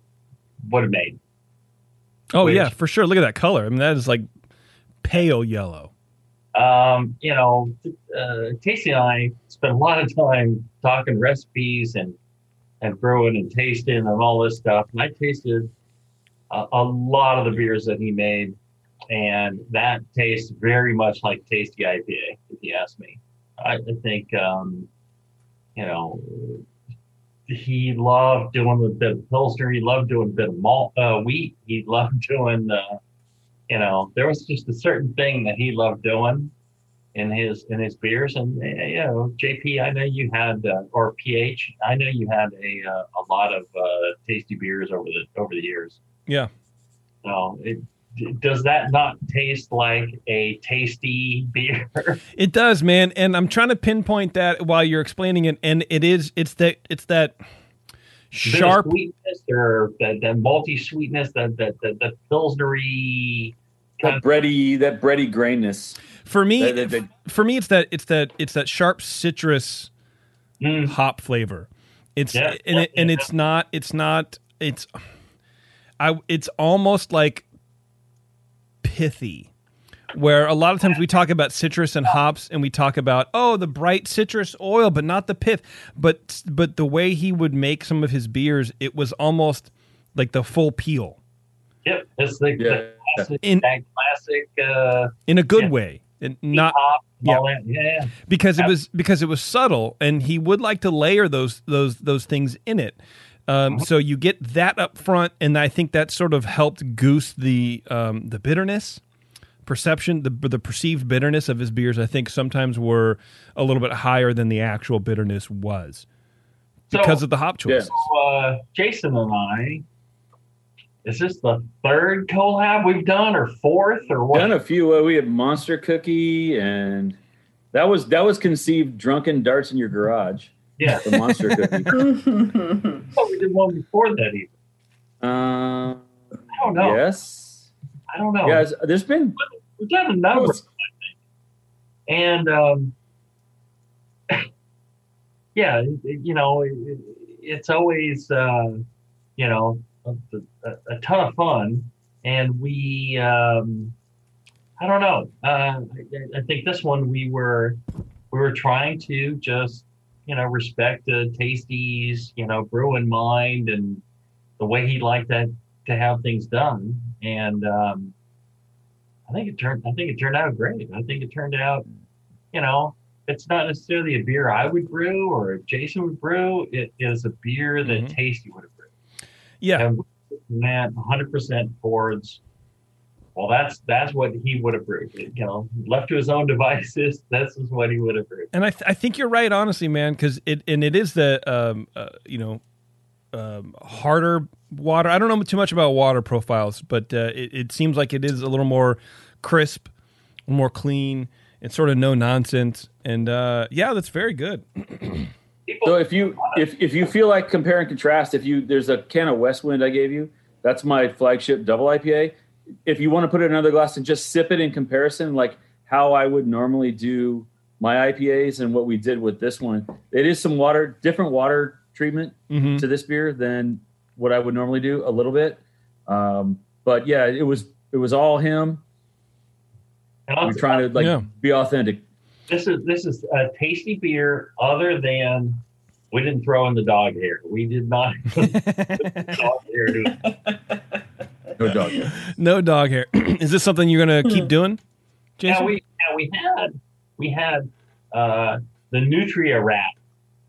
would have made. Oh Which- yeah, for sure. Look at that color. I mean, that is like pale yellow. Um, you know, uh, Tasty and I spent a lot of time talking recipes and and brewing and tasting and all this stuff. And I tasted a, a lot of the beers that he made, and that tastes very much like Tasty IPA, if you ask me. I, I think, um, you know, he loved doing a bit of pilsner. He loved doing a bit of malt, uh, wheat. He *laughs* loved doing, uh, you know, there was just a certain thing that he loved doing in his in his beers. And uh, you know, JP, I know you had uh, or PH, I know you had a uh, a lot of uh, tasty beers over the over the years. Yeah. So it does that not taste like a tasty beer? *laughs* It does, man. And I'm trying to pinpoint that while you're explaining it. And it is, it's that, it's that sharp sweetness or that, that malty sweetness, that that that, that pilsnery that bready, that bready grainness. For me, That- that- that- for me, it's that, it's that, it's that sharp citrus mm. hop flavor. It's, Yeah, and, it, and yeah. it's not, it's not, it's, I, it's almost like pithy where a lot of times we talk about citrus and hops and we talk about oh the bright citrus oil but not the pith. But but the way he would make some of his beers it was almost like the full peel. Yep, it's the, the classic, In- that classic uh, in a good Yeah. way. And not hop yeah. Yeah, because it was because it was subtle and he would like to layer those those those things in it. Um, so you get that up front and i think that sort of helped goose the um, the bitterness perception the the perceived bitterness of his beers i think sometimes were a little bit higher than the actual bitterness was because So- of the hop choices So, uh, Jason and I, is this the third collab we've done or fourth or what? Done a few. Uh, we had Monster Cookie, and that was that was conceived drunken darts in your garage. Yeah, the Monster Cookie. *laughs* Oh, we did one before that even. Uh, I don't know. Yes. I don't know. Yeah, there's been We've done a number, I think. And um, *laughs* yeah, you know, it, it- it's always uh, you know a, a, a ton of fun, and we um, I don't know. Uh, I, I think this one we were we were trying to just you know respect the tasties you know brewing mind and the way he liked that to have things done, and um, I think it turned. I think it turned out great. I think it turned out, you know, it's not necessarily a beer I would brew or Jason would brew. It is a beer that Tasty would have brewed. Yeah, and man, 100 percent towards. Well, that's that's what he would have brewed. You know, left to his own devices, *laughs* this is what he would have brewed. and I, th- I think you're right, honestly, man, because it and it is the um, uh, you know um, harder water. I don't know too much about water profiles, but uh, it, it seems like it is a little more crisp, more clean. It's sort of no nonsense, and uh, yeah, that's very good. *clears throat* So if you if if you feel like compare and contrast, if you there's a can of Westwind I gave you, that's my flagship double IPA. If you want to put it in another glass and just sip it in comparison, like how I would normally do my IPAs and what we did with this one, it is some water, different water treatment Mhm. to this beer than what I would normally do a little bit. Um, but yeah, it was it was all him. And I'm We're trying to like Yeah. be authentic. This is this is a tasty beer. Other than we didn't throw in the dog hair. We did not *laughs* put dog hair to. No dog. no dog hair. *clears throat* is this something you're gonna keep doing, Jason? Now we now we had we had uh, the nutria rat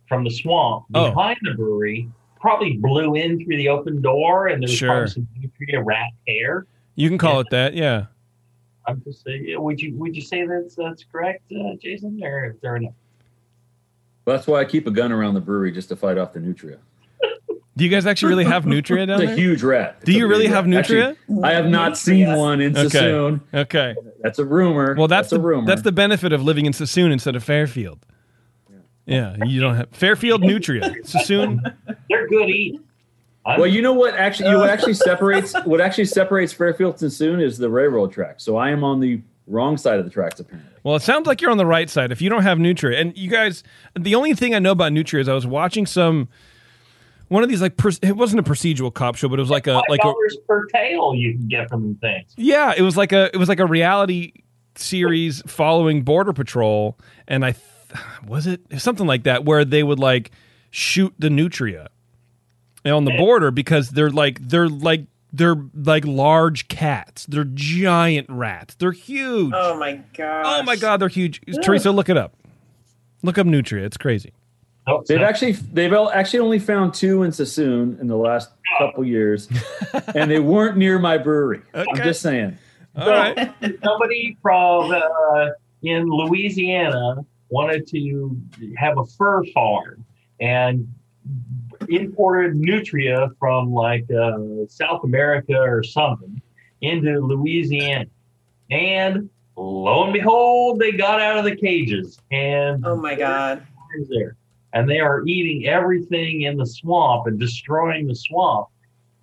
from the swamp Oh. behind the brewery. Probably blew in through the open door, and there was Sure. probably some nutria rat hair. you can call it that. Yeah. I'm just saying. Would you would you say that's that's correct, uh, Jason, or is there enough? That's why I keep a gun around the brewery just to fight off the nutria. Do you guys actually really have nutria down It's a huge rat. Do It's a you really have nutria? Actually, I have not seen one in Okay. Suisun. Okay. That's a rumor. Well, that's, a the rumor. that's the benefit of living in Suisun instead of Fairfield. Yeah, you don't have Fairfield nutria. Suisun. They're good eat. well, you know what? Actually, you what actually separates what actually separates Fairfield and Suisun is the railroad track. So I am on the wrong side of the tracks apparently. Well, it sounds like you're on the right side. If you don't have nutria, and you guys, the only thing I know about nutria is I was watching some one of these like pers- it wasn't a procedural cop show, but it was like a like a dollars per tail you can get from things. Yeah, it was like a it was like a reality series following Border Patrol, and I th- *sighs* was it It something like that where they would like shoot the nutria, on the border because they're like they're like they're like large cats. They're giant rats. They're huge. Oh my god. Oh my god, they're huge. Teresa, look it up. Look up nutria. It's crazy. Oh, They've so- actually they've actually only found two in Suisun in the last couple years, *laughs* and they weren't near my brewery. I'm just saying. All right. somebody from uh, in Louisiana wanted to have a fur farm and imported nutria from like uh, South America or something into Louisiana. And lo and behold, they got out of the cages and Oh my god. there. And they are eating everything in the swamp and destroying the swamp.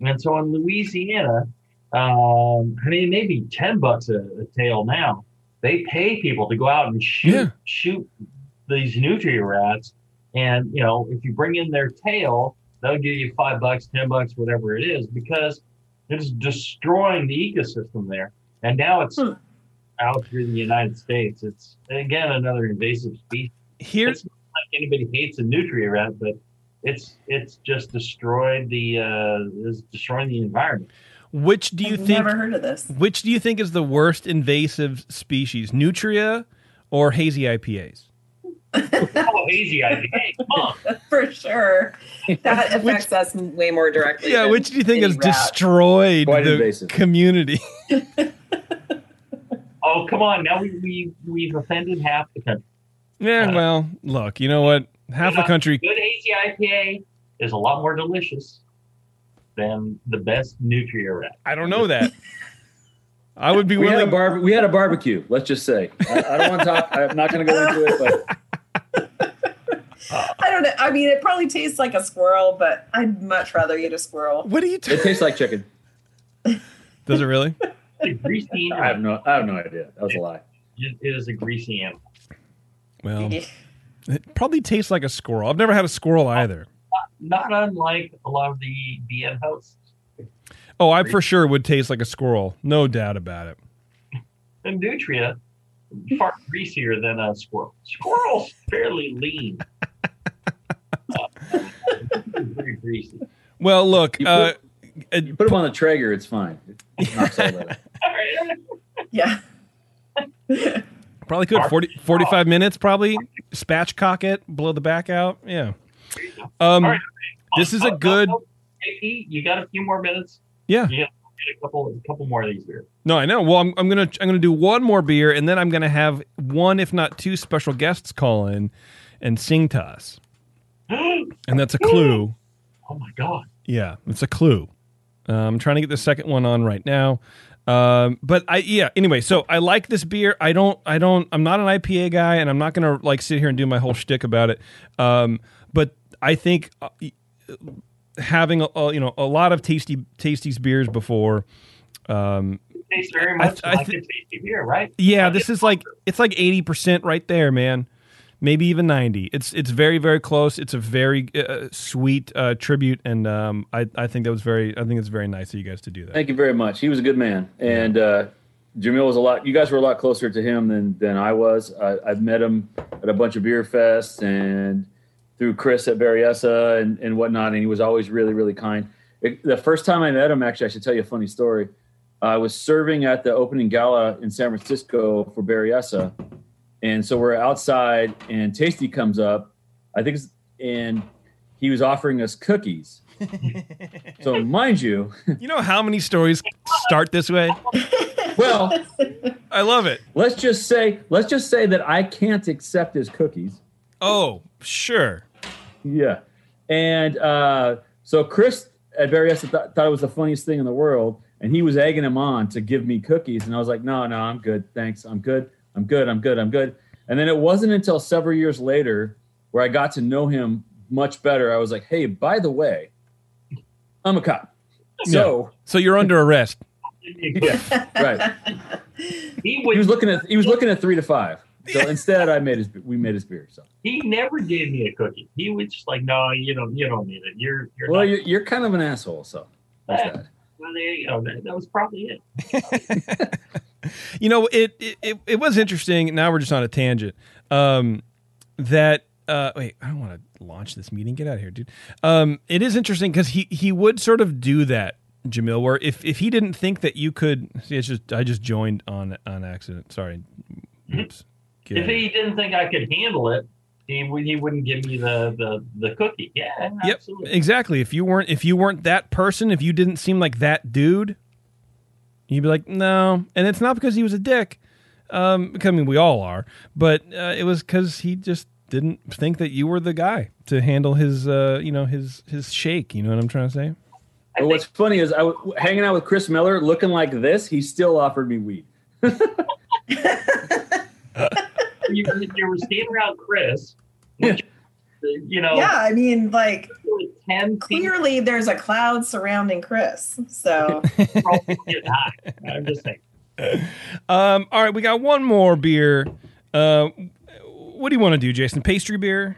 And so in Louisiana, um, I mean, maybe 10 bucks a, a tail now. They pay people to go out and shoot, Yeah. shoot these nutria rats. And, you know, if you bring in their tail, they'll give you five bucks, 10 bucks, whatever it is, because it's destroying the ecosystem there. And now it's Hmm. out here in the United States. It's, again, another invasive species Here's it's not like anybody hates a nutria rat, but it's it's just destroyed the uh, is destroying the environment. Which do you I've think never heard of this. which do you think is the worst invasive species, nutria or hazy IPAs? *laughs* Oh, hazy IPA, come. *laughs* For sure. That *laughs* affects us way more directly. Yeah, which do you think any has rat. destroyed Quite the invasive. community? Oh, come on. Now we, we we've offended half the country. yeah, uh, well, look, you know what? Half the country Good hazy IPA is a lot more delicious than the best nutria rat. I don't know that. I would be We had a bar- we had a barbecue. Let's just say. I, I don't want to talk. I'm not going to go into it, but I don't know. I mean, it probably tastes like a squirrel, but I'd much rather eat a squirrel. What do you? T- it tastes like chicken. Does it really? A greasy I have no. I have no idea. That was a lie. It it is a greasy animal. Well, *laughs* it probably tastes like a squirrel. I've never had a squirrel either. Not unlike a lot of the BN hosts. Oh, I for sure would taste like a squirrel. No doubt about it. And nutria far greasier than a squirrel. Squirrel's fairly lean. Uh, *laughs* very greasy. Well, look, You uh, put, you put them on the Traeger. It's fine. It knocks all. *laughs* Yeah. probably could 40, 45 minutes, probably spatchcock it, blow the back out. Yeah. Um, right. this is a good. you got a few more minutes. Yeah. Got a couple, a couple more of these here. No, I know. Well, I'm, I'm gonna I'm gonna do one more beer, and then I'm gonna have one, if not two, special guests call in and sing to us, *gasps* and that's a clue. Oh my god! Yeah, it's a clue. Uh, I'm trying to get the second one on right now. Um, but I yeah. Anyway, so I like this beer. I don't. I don't. I'm not an IPA guy, and I'm not gonna like sit here and do my whole shtick about it. Um, I think uh, having a, a, you know a lot of tasty tasties beers before. Um, tastes very I- much I like thi- a tasty beer, right? yeah, this is like it's like eighty percent right there, man. Maybe even ninety. It's it's very very close. It's a very uh, sweet uh, tribute, and um, I I think that was very I think it's very nice of you guys to do that. Thank you very much. He was a good man, and uh, Jamil was a lot. You guys were a lot closer to him than than I was. I, I've met him at a bunch of beer fests and through Chris at Berryessa and, and whatnot, and he was always really really kind. It, the first time I met him, actually, I should tell you a funny story. I was serving at the opening gala in San Francisco for Berryessa, and so we're outside, and Tasty comes up. I think, it's, and he was offering us cookies. *laughs* so mind you, *laughs* You know how many stories start this way? well, I love it. let's just say let's just say that I can't accept his cookies. Oh, sure. Yeah, and uh, so Chris at Berryessa th- thought it was the funniest thing in the world, and he was egging him on to give me cookies, and I was like, no, no, I'm good, thanks, I'm good, I'm good, I'm good, I'm good. And then it wasn't until several years later where I got to know him much better. I was like, hey, by the way, I'm a cop. So So you're under arrest. *laughs* yeah, right. *laughs* He He was looking at he was looking at three to five. So instead, I made his we made his beer. So He never gave me a cookie. He was just like, "No, you don't. You don't need it. You're you're well, not." you're, you're kind of an asshole. So there's well, there you go. That, that was probably it. *laughs* You know, it, it it it was interesting. Now we're just on a tangent. Um, that uh, wait, I don't want to launch this meeting. Get out of here, dude. Um, it is interesting because he he would sort of do that, Jamil. Where if if he didn't think that you could, see, it's just I just joined on on accident. Sorry. Oops. Get If out of here. he didn't think I could handle it, he would he wouldn't give me the the, the cookie. Yeah, Yep, absolutely. exactly. If you weren't if you weren't that person, if you didn't seem like that dude, you'd be like, no. And it's not because he was a dick. Um, because, I mean, we all are, but uh, it was because he just didn't think that you were the guy to handle his, uh, you know, his his shake. You know what I'm trying to say? But what's funny is I was hanging out with Chris Miller, looking like this. He still offered me weed. *laughs* you, you were standing around Chris. *laughs* which, You know, Yeah, I mean, like ten clearly there's a cloud surrounding Chris. So. *laughs* I'm just saying. Um, all right, we got one more beer. Uh, what do you want to do, Jason? Pastry beer?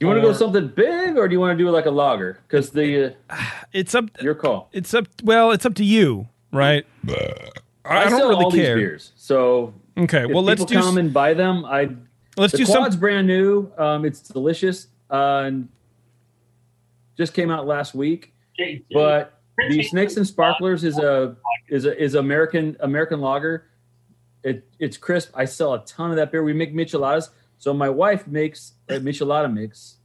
You want to go something big, or do you want to do like a lager? Because the uh, *sighs* it's up your call. It's up. Well, it's up to you, right? I, don't sell really all care. These beers, so Okay, well, let's people do come s- and buy them. I Let's the do some- quad's brand new. Um, it's delicious. Uh, and just came out last week. But the Snakes and Sparklers is a is a is American American lager. It it's crisp. I sell a ton of that beer. We make micheladas. So my wife makes a michelada mix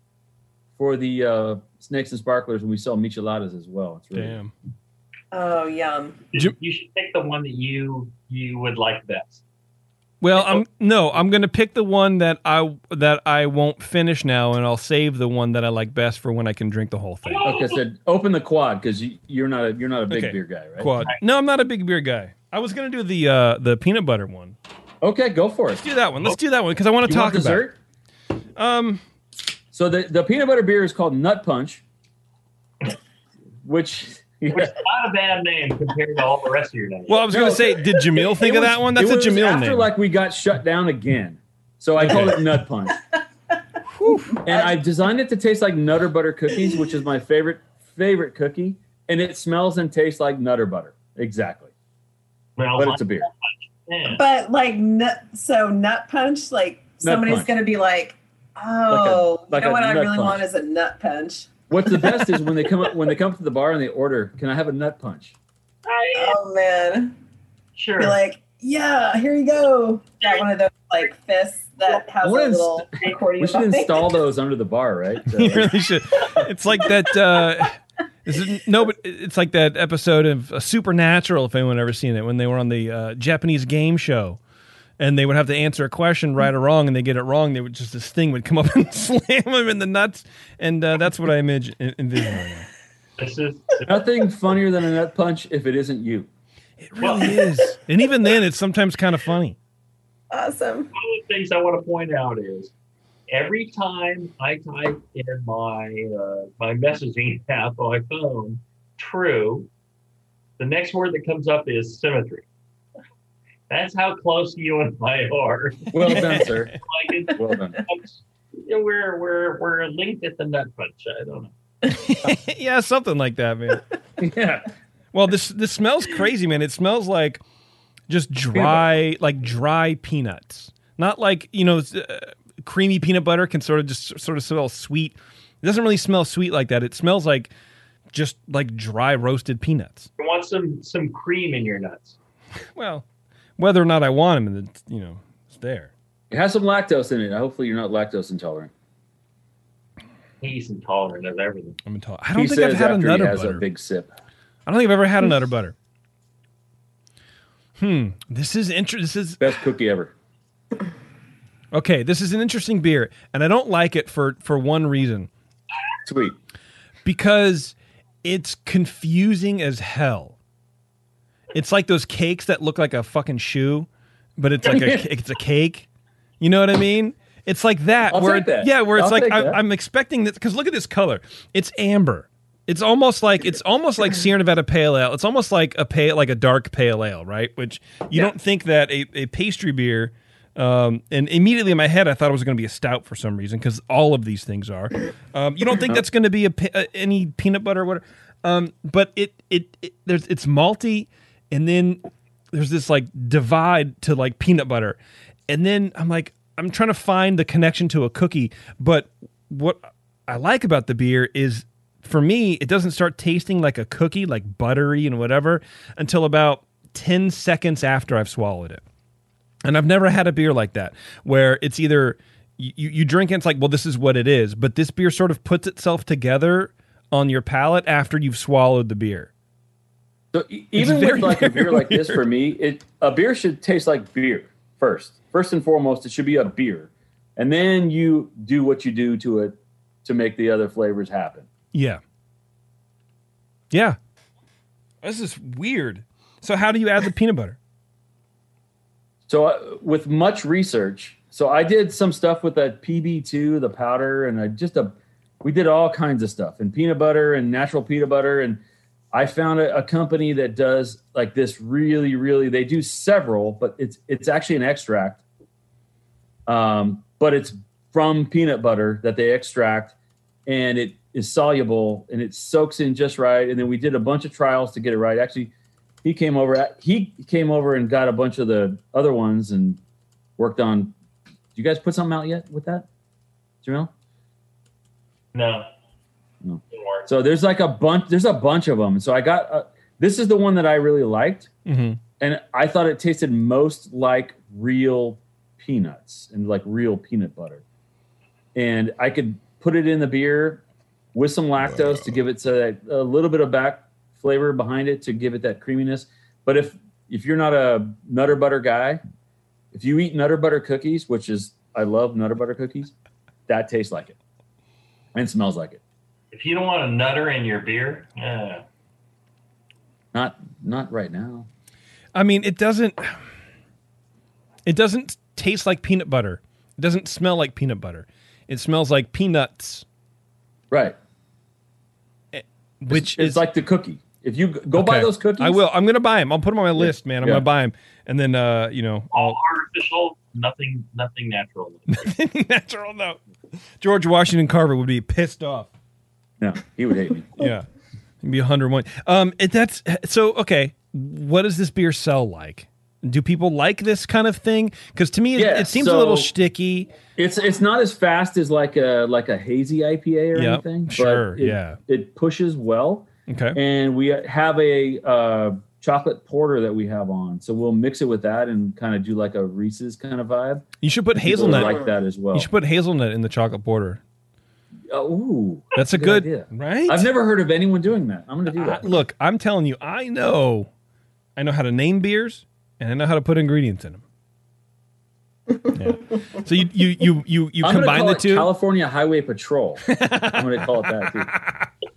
for the uh, Snakes and Sparklers, and we sell micheladas as well. It's really Damn. Oh, yum. You, you should pick the one that you you would like best. Well, I'm no, I'm going to pick the one that I that I won't finish now, and I'll save the one that I like best for when I can drink the whole thing. Like I said, open the quad because you, you're not a you're not a big Okay. beer guy, right? Quad. No, I'm not a big beer guy. I was going to do the uh, the peanut butter one. Okay, go for it. Let's do that one. Let's do that one because I want to talk want about. dessert? It. Um. So the the peanut butter beer is called Nut Punch, which Which is not a bad name compared to all the rest of your names. Well, I was going to say, did Jamil think It of that one? That's it a was Jamil after name. like we got shut down again, so I called it Nut Punch. and I designed it to taste like Nutter Butter cookies, which is my favorite favorite cookie, and it smells and tastes like Nutter Butter exactly. but it's a beer. But like, nut, so nut punch, like somebody's punch. going to be like, oh, like you know what I really punch. want is a nut punch. What's the best is when they come up when they come to the bar and they order, "Can I have a nut punch?" Oh, man. Sure. Be like, yeah, here you go. Got one of those like fists that has a I wanna little accordion. We should behind install those under the bar, right? *laughs* So, you really should. It's like that. Uh, *laughs* is it, no, but it's like that episode of uh, Supernatural. If anyone ever seen it, when they were on the uh, Japanese game show, and they would have to answer a question right or wrong, and they get it wrong, they would just this thing would come up *laughs* and slam them in the nuts, and uh, that's what I imagine envision right now. This is Nothing funnier than a nut punch if it isn't you. It really is, and even then, it's sometimes kind of funny. Awesome. One of the things I want to point out is every time I type in my uh, my messaging app on my phone, true, the next word that comes up is symmetry. That's how close you and I are. Well done, sir. *laughs* Like it's, Well done. yeah, we're we're we're linked at the nut punch. I don't know. *laughs* yeah, something like that, man. *laughs* yeah. Well, this this smells crazy, man. It smells like just dry, like dry peanuts. Not like you know, uh, creamy peanut butter can sort of just sort of smell sweet. It doesn't really smell sweet like that. It smells like just like dry roasted peanuts. You want some some cream in your nuts. Well, whether or not I want them, it's, you know, it's there. It has some lactose in it. Hopefully, you're not lactose intolerant. He's intolerant of everything. I'm intolerant. I don't He think I've says had a after he nutter has butter. a big sip. I don't think I've ever had a nutter butter. Hmm. This is interesting. This is Best cookie ever. *coughs* Okay, this is an interesting beer, and I don't like it for for one reason. Sweet. Because it's confusing as hell. It's like those cakes that look like a fucking shoe, but it's like a *laughs* it's a cake. You know what I mean? It's like that. I'll where that. Yeah, where it's I'll like I, I'm expecting this because look at this color. It's amber. It's almost like it's almost like Sierra Nevada Pale Ale. It's almost like a pale like a dark pale ale, right? Which you don't think that a, a pastry beer. Um, and immediately in my head, I thought it was going to be a stout for some reason because all of these things are. Um, you don't think that's going to be a, uh, any peanut butter or whatever. Um, but it, it it there's it's malty, and then there's this like divide to like peanut butter, and then I'm like I'm trying to find the connection to a cookie, but what I like about the beer is for me, it doesn't start tasting like a cookie, like buttery and whatever, until about 10 seconds after I've swallowed it. And I've never had a beer like that where it's either you, you drink and it's like, well, this is what it is, but this beer sort of puts itself together on your palate after you've swallowed the beer. So even very, with like a beer like this, for *laughs* me, it a beer should taste like beer first. First and foremost, it should be a beer, and then you do what you do to it to make the other flavors happen. Yeah. Yeah. This is weird. So how do you add the peanut butter? So uh, with much research, so I did some stuff with that PB2, the powder, and I just a we did all kinds of stuff and peanut butter and natural peanut butter and I found a, a company that does like this really really they do several but it's it's actually an extract um, but it's from peanut butter that they extract and it is soluble and it soaks in just right and then we did a bunch of trials to get it right actually he came over he came over and got a bunch of the other ones and worked on do you guys put something out yet with that Jamil? No. No. So there's like a bunch. There's a bunch of them. So I got. Uh, this is the one that I really liked, Mm-hmm. and I thought it tasted most like real peanuts and like real peanut butter. And I could put it in the beer with some lactose to give it so that a little bit of back flavor behind it to give it that creaminess. But if if you're not a nutter butter guy, if you eat nutter butter cookies, which is I love nutter butter cookies, that tastes like it and smells like it. If you don't want a nutter in your beer, uh, Not not right now. I mean, it doesn't it doesn't taste like peanut butter. It doesn't smell like peanut butter. It smells like peanuts. Right. Which it's is like the cookie. If you g- go buy those cookies, I will. I'm going to buy them. I'll put them on my list, man. I'm Yeah. going to buy them, and then uh, you know, all artificial, nothing, nothing natural. *laughs* nothing natural. No, George Washington Carver would be pissed off. No, he would hate me. *laughs* Yeah, he'd be 101. Um, it, that's so okay. What does this beer sell like? Do people like this kind of thing? Because to me, it, Yeah, it seems a little so- sticky. It's it's not as fast as like a like a hazy IPA or Yep, anything. but sure, it- yeah. It pushes well. Okay. And we have a uh, chocolate porter that we have on, so we'll mix it with that and kind of do like a Reese's kind of vibe. You should put People hazelnut like that as well. You should put hazelnut in the chocolate porter. Oh, ooh, That's a good, idea. right? I've never heard of anyone doing that. I'm going to do I- that. look, I'm telling you, I know, I know how to name beers and I know how to put ingredients in them. Yeah. So you you you you you I'm combine call the it two. California Highway Patrol. *laughs* I'm going to call it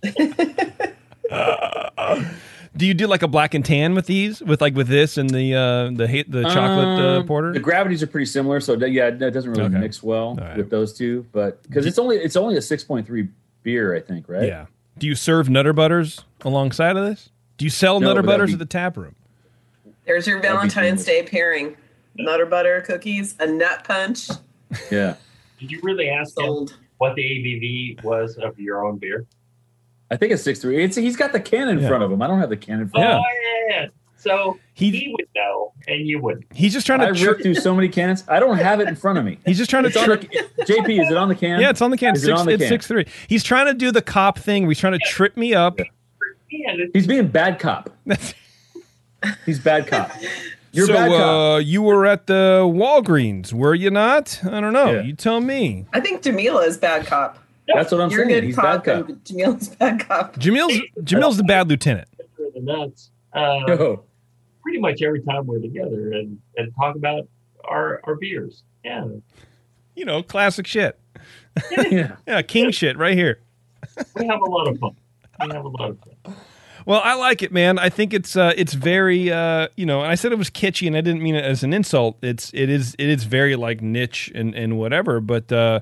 that too. *laughs* do you do like a black and tan with these? With like with this and the uh the the chocolate uh, Um, porter? The gravities are pretty similar, so that- yeah, that doesn't really Okay. mix well All right. with those two. But because it's only it's only a six point three beer, I think, right? Yeah. Do you serve Nutter Butters alongside of this? Do you sell No, Nutter Butters be- at the tap room? There's your Valentine's Day pairing: nutter butter cookies, a nut punch. Yeah. Did you really ask him Sold. what the ABV was of your own beer? I think it's six three. It's he's got the can in Yeah. front of him. I don't have the can in front. Yeah. Oh, yeah, yeah. So He- he, would know, and you wouldn't. He's just trying to I ripped through so many cans. I don't have it in front of me. He's just trying to It's on trick. JP, is it on the can? Yeah, it's on the can. Is it Six, on the it's can? six three. He's trying to do the cop thing. He's trying to trip me up. He's being bad cop. *laughs* He's bad cop. You're so bad cop. uh, you were at the Walgreens, were you not? I don't know. Yeah. You tell me. I think Jamila is bad cop. That's what I'm You're saying. good He's cop, bad cop. Jamil's bad cop. *laughs* Jamil's Jamil's the bad lieutenant. for the nuts. Uh, pretty much every time we're together and, and talk about our, our beers. Yeah. You know, classic shit. *laughs* yeah. Yeah, king shit right here. We have a lot of fun. We have a lot of fun. Well, I like it, man. I think it's uh, it's very uh, you know. And I said it was kitschy, and I didn't mean it as an insult. It's it is it is very like niche and and whatever. But uh,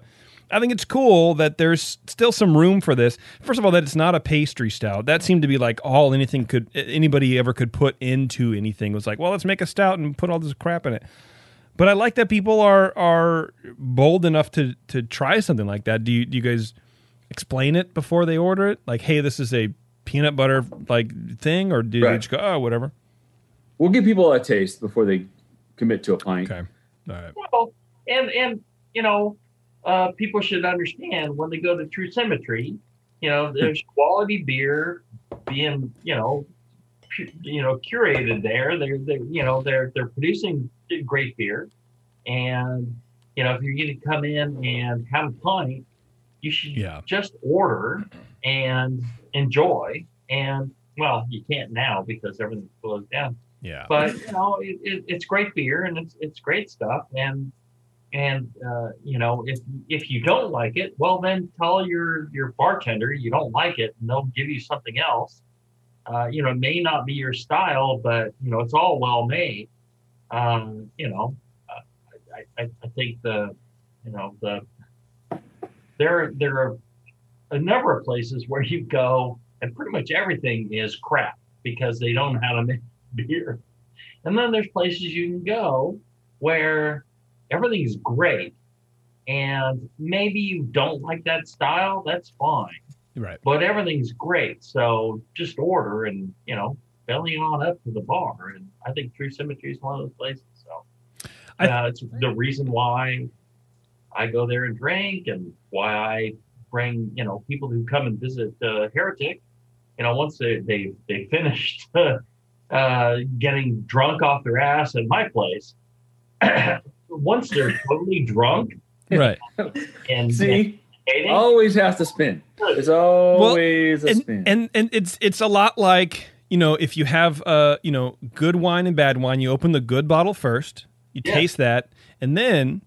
I think it's cool that there's still some room for this. First of all, that it's not a pastry stout. That seemed to be like all anything could anybody ever could put into anything was like, well, let's make a stout and put all this crap in it. But I like that people are are bold enough to to try something like that. Do you do you guys explain it before they order it? Like, hey, this is a peanut butter like thing, or do they Right. just go, oh, whatever? We'll give people a taste before they commit to a pint. Okay, all right. Well, and and you know, uh, people should understand when they go to True Symmetry, you know, there's quality beer being, you know, pu- you know, curated there. They're, they're, you know, they're they're producing great beer, and you know, if you're going to come in and have a pint, you should Yeah. just order and enjoy. And well, you can't now because everything's closed down Yeah. but you know it, it, it's great beer and it's it's great stuff and and uh, you know if if you don't like it well then tell your your bartender you don't like it and they'll give you something else uh, you know it may not be your style but you know it's all well made um, you know uh, I, I, I think the you know the there there are a number of places where you go and pretty much everything is crap because they don't know how to make *laughs* beer. And then there's places you can go where everything's great and maybe you don't like that style, that's fine. Right. But everything's great. So just order and, you know, belly on up to the bar. And I think True Symmetry is one of those places. So uh, it's the reason why I go there and drink and why I bring, you know, people who come and visit uh, Heretic, you know, once they, they, they finished *laughs* uh, getting drunk off their ass at my place, once they're totally drunk *laughs* Right. and See, and always has to spin. It's always a and, spin. and and it's it's a lot like you know if you have uh you know good wine and bad wine, you open the good bottle first, you Yeah. taste that, and then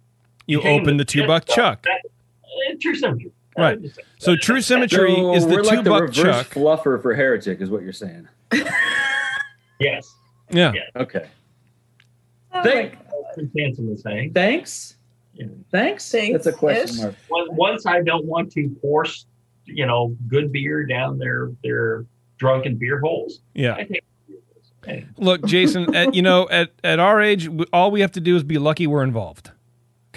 you, hang open the two buck chuck. That- uh, True Symmetry. Right. So true symmetry So is the we're two like the buck reverse chuck. fluffer for heretic, is what you're saying. *laughs* Yes. Yeah. Okay. Oh Thank- Prince Hanson was saying. Thanks. Thanks. That's a question mark. Once- Once I don't want to force, you know, good beer down their their drunken beer holes. Yeah. I take Look, Jason, at, you know, at, at our age, all we have to do is be lucky we're involved.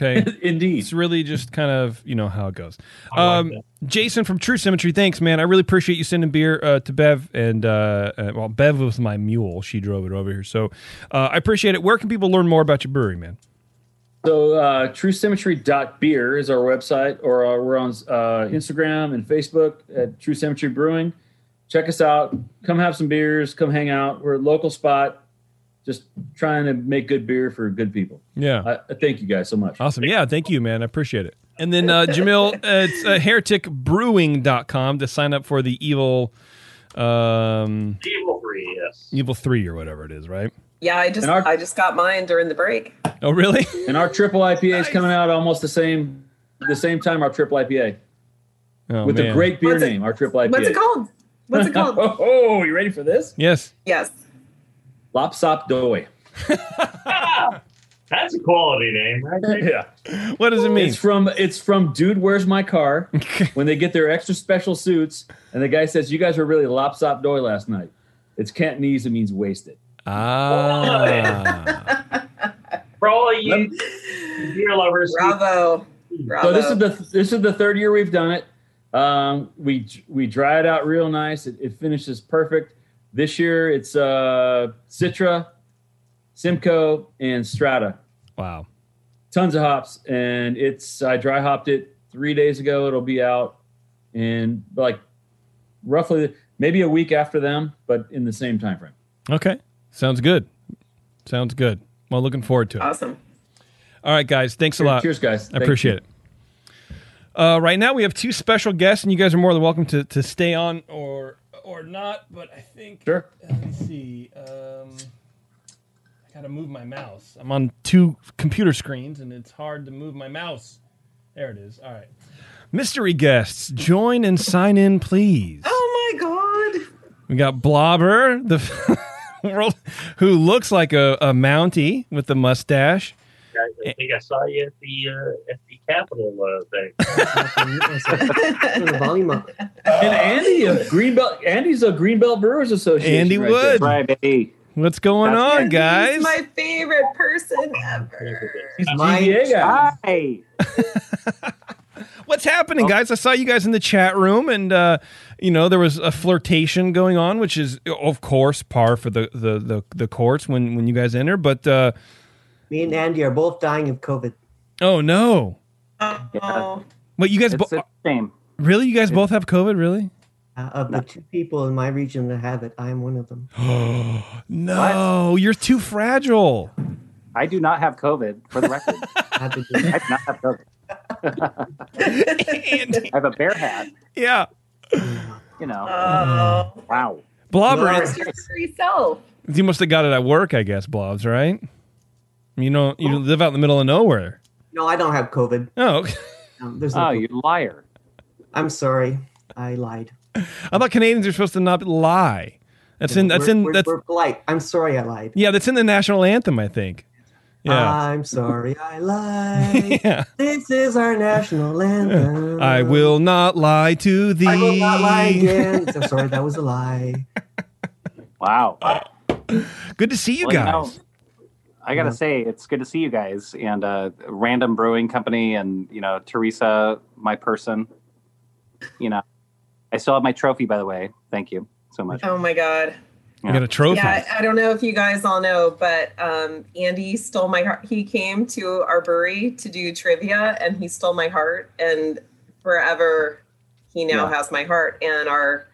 Okay. *laughs* Indeed. It's really just kind of, you know, how it goes. I like Um, Jason from True Symmetry, thanks, man. I really appreciate you sending beer uh, to Bev. And, uh, uh, well, Bev was my mule. She drove it over here. So uh, I appreciate it. Where can people learn more about your brewery, man? So, uh, truesymmetry.beer is our website, or uh, we're on uh, Instagram and Facebook at True Symmetry Brewing. Check us out. Come have some beers. Come hang out. We're a local spot, just trying to make good beer for good people. Yeah. I, I thank you guys so much. Awesome. Yeah, thank you, man. I appreciate it. And then, uh, *laughs* Jamil, uh, it's uh, hereticbrewing.com to sign up for the Evil um, Evil Free, yes. Evil 3 or whatever it is, right? Yeah, I just our- I just got mine during the break. Oh, really? *laughs* And our triple IPA is coming out almost the same the same time our triple IPA Oh, with a great beer What's it- name. Our triple IPA. What's it called? What's it *laughs* called? oh, you ready for this? Yes. yes. Lopsop Doy. Ah, *laughs* that's a quality name, right? there. Yeah. What does it mean? It's from it's from Dude, Where's My Car? *laughs* when they get their extra special suits, and the guy says, "You guys were really lopsop doy last night." It's Cantonese. It means wasted. Ah. *laughs* For all of you beer lovers, Bravo. Bravo. So this is the this is the third year we've done it. Um, we we dry it out real nice. It, it finishes perfect. This year it's uh, Citra, Simcoe, and Strata. wow. Tons of hops, and it's I dry hopped it three days ago. It'll be out in like roughly maybe a week after them, but in the same time frame. Okay. Sounds good. Sounds good. Well, looking forward to it. awesome. All right, guys. Thanks a lot. Cheers, guys. I Thank appreciate you. it. Uh, right now, we have two special guests, and you guys are more than welcome to, to stay on or or not. But I think Sure. let me see. Um, I got to move my mouse. I'm on two computer screens, and it's hard to move my mouse. There it is. All right. Mystery guests, join and sign in, please. Oh my god. We got Blobber, the *laughs* world who looks like a, a Mountie with the mustache. Guys, I think I saw you at the uh, at the Capitol uh, thing. *laughs* volume up. And Andy of Greenbelt. Andy's a Greenbelt Brewers Association. Andy right Wood. there. baby. What's going on, He's guys? my favorite person ever. He's My guy. Hi. *laughs* What's happening, guys? I saw you guys in the chat room, and uh, you know there was a flirtation going on, which is of course par for the the the, the courts when when you guys enter. But uh, Me and Andy are both dying of COVID. oh no, Oh, Wait, you guys It's both a shame. really? You guys both have COVID? Really? Uh, of the two people in my region that have it, I am one of them. Oh *gasps* no, you're too fragile. I do not have COVID, for the record. *laughs* I do not have COVID. *laughs* I have a bear hat. Yeah. You know. Oh. Wow. Blobber, That's your free self. you must have got it at work, I guess, Blobs, right? You know, you live out in the middle of nowhere. No, I don't have COVID. Oh, okay. Um, there's no Oh, COVID. you liar. I'm sorry. I lied. I thought Canadians are supposed to not lie. That's in. That's We're- in. we're- That's we're polite. I'm sorry I lied. yeah. That's in the national anthem, I think. Yeah. I'm sorry I *laughs* lied. Yeah. This is our national anthem. I will not lie to thee. I will not lie again. *laughs* I'm sorry, that was a lie. Wow. Good to see you Well, you guys. know, I gotta say, it's good to see you guys and uh, Random Brewing Company and you know Teresa, my person. You know, I still have my trophy, by the way. Thank you so much. Oh my god. You got a trophy. Yeah, I I don't know if you guys all know, but um, Andy stole my heart. He came to our brewery to do trivia, and he stole my heart. And forever, he now Yeah. has my heart and our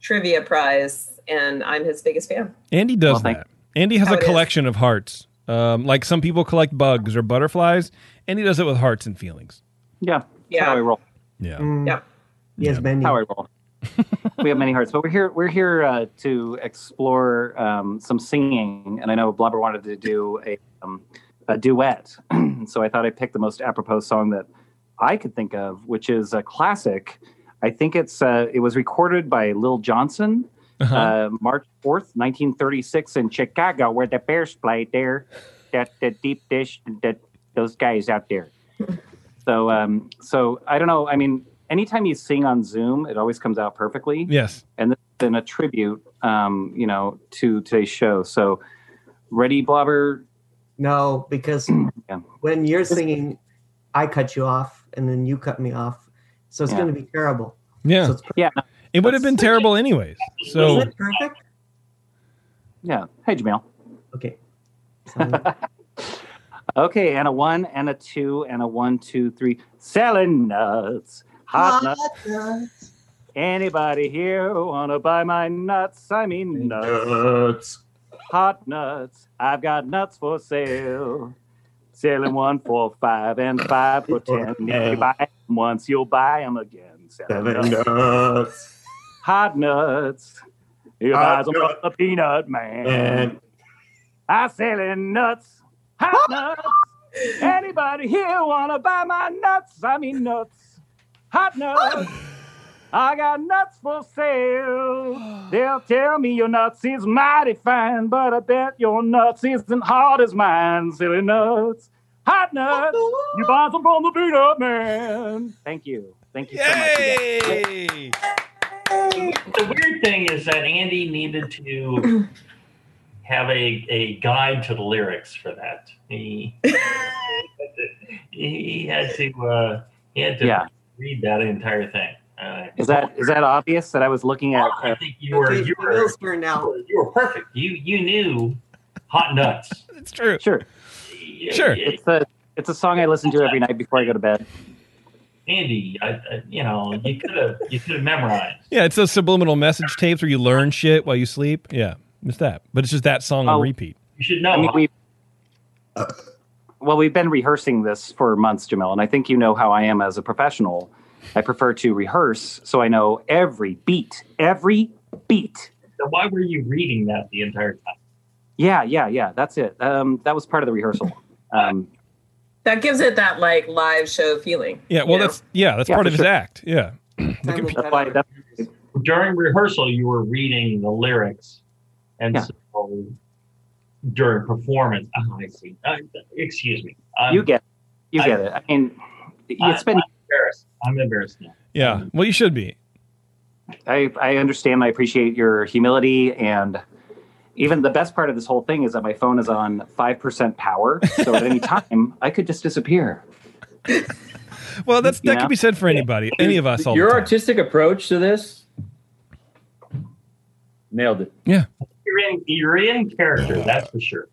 trivia prize. And I'm his biggest fan. Andy does Well, that. Andy has How a it is. collection of hearts. Um, like some people collect bugs or butterflies. and he does it with hearts and feelings. Yeah, Yeah. How I roll. Yeah. Yeah. Yes, *laughs* Benny. How I roll. we have many hearts, but we're here. We're here uh, to explore um, some singing, and I know Blobber wanted to do a, um, a duet, *clears throat* so I thought I picked the most apropos song that I could think of, which is a classic. I think it's uh, it was recorded by Lil Johnson, Uh-huh. uh, March fourth, nineteen thirty six, in Chicago, where the Bears played there. That the deep dish, that those guys out there. *laughs* So, um, so I don't know. I mean, anytime you sing on Zoom, it always comes out perfectly. Yes. And this has been a tribute, um, you know, to today's show. So, ready, Blobber? No, because *clears throat* Yeah. when you're singing, I cut you off, and then you cut me off. So it's Yeah. going to be terrible. Yeah. So it's Yeah. It would have been terrible anyways. So Isn't it perfect? Yeah. Hey, Jamil. Okay. *laughs* Okay, and a one, and a two, and a one, two, three. Selling nuts, hot, nuts. nuts. Anybody here wanna buy my nuts? I mean nuts. nuts. Hot nuts. I've got nuts for sale. Selling one for five and five for ten. If you buy them once, you'll buy them again. Selling nuts. Hot nuts. You buy Hot them from the peanut man. Man. I selling nuts. Hot *laughs* nuts. Anybody here wanna buy my nuts? I mean nuts. Hot nuts. *sighs* I got nuts for sale. They'll tell me your nuts is mighty fine, but I bet your nuts isn't hard as mine. Silly nuts. Hot nuts. You buy them from the peanut man. Thank you. Thank you so much. guys. The weird thing is that Andy needed to have a, a guide to the lyrics for that. He he had to uh, he had to Yeah. read that entire thing. Uh, Is that is that obvious that I was looking at? I think you were you were Will's turn now. you were perfect. You you knew hot nuts. it's true. sure. Sure. It's a it's a song I listen to every night before I go to bed. Andy, I, I, you know, you could have you could have memorized. Yeah, it's those subliminal message tapes where you learn shit while you sleep. Yeah, it's that. But it's just that song on Oh. repeat. You should know. I mean, we well, we've been rehearsing this for months, Jamil, and I think you know how I am as a professional. I prefer to rehearse so I know every beat, every beat. So why were you reading that the entire time? Yeah, yeah, yeah. That's it. Um, that was part of the rehearsal. Um, That gives it that like live show feeling. Yeah, well, that's yeah, that's Yeah, part for of his act. Yeah. *clears throat* Time will that's why During rehearsal, you were reading the lyrics, and Yeah. so during performance, oh, I see. Uh, excuse me. I'm, you get, you I- get it. I mean, I, it's been. I'm embarrassed. I'm embarrassed now. Yeah. Well, you should be. I, I understand. I appreciate your humility, and even the best part of this whole thing is that my phone is on five percent power, so at any *laughs* time I could just disappear. Well, that's You that know? could be said for anybody, any of us. All Your the time. artistic approach to this nailed it. Yeah. You're in you're in character, that's for sure.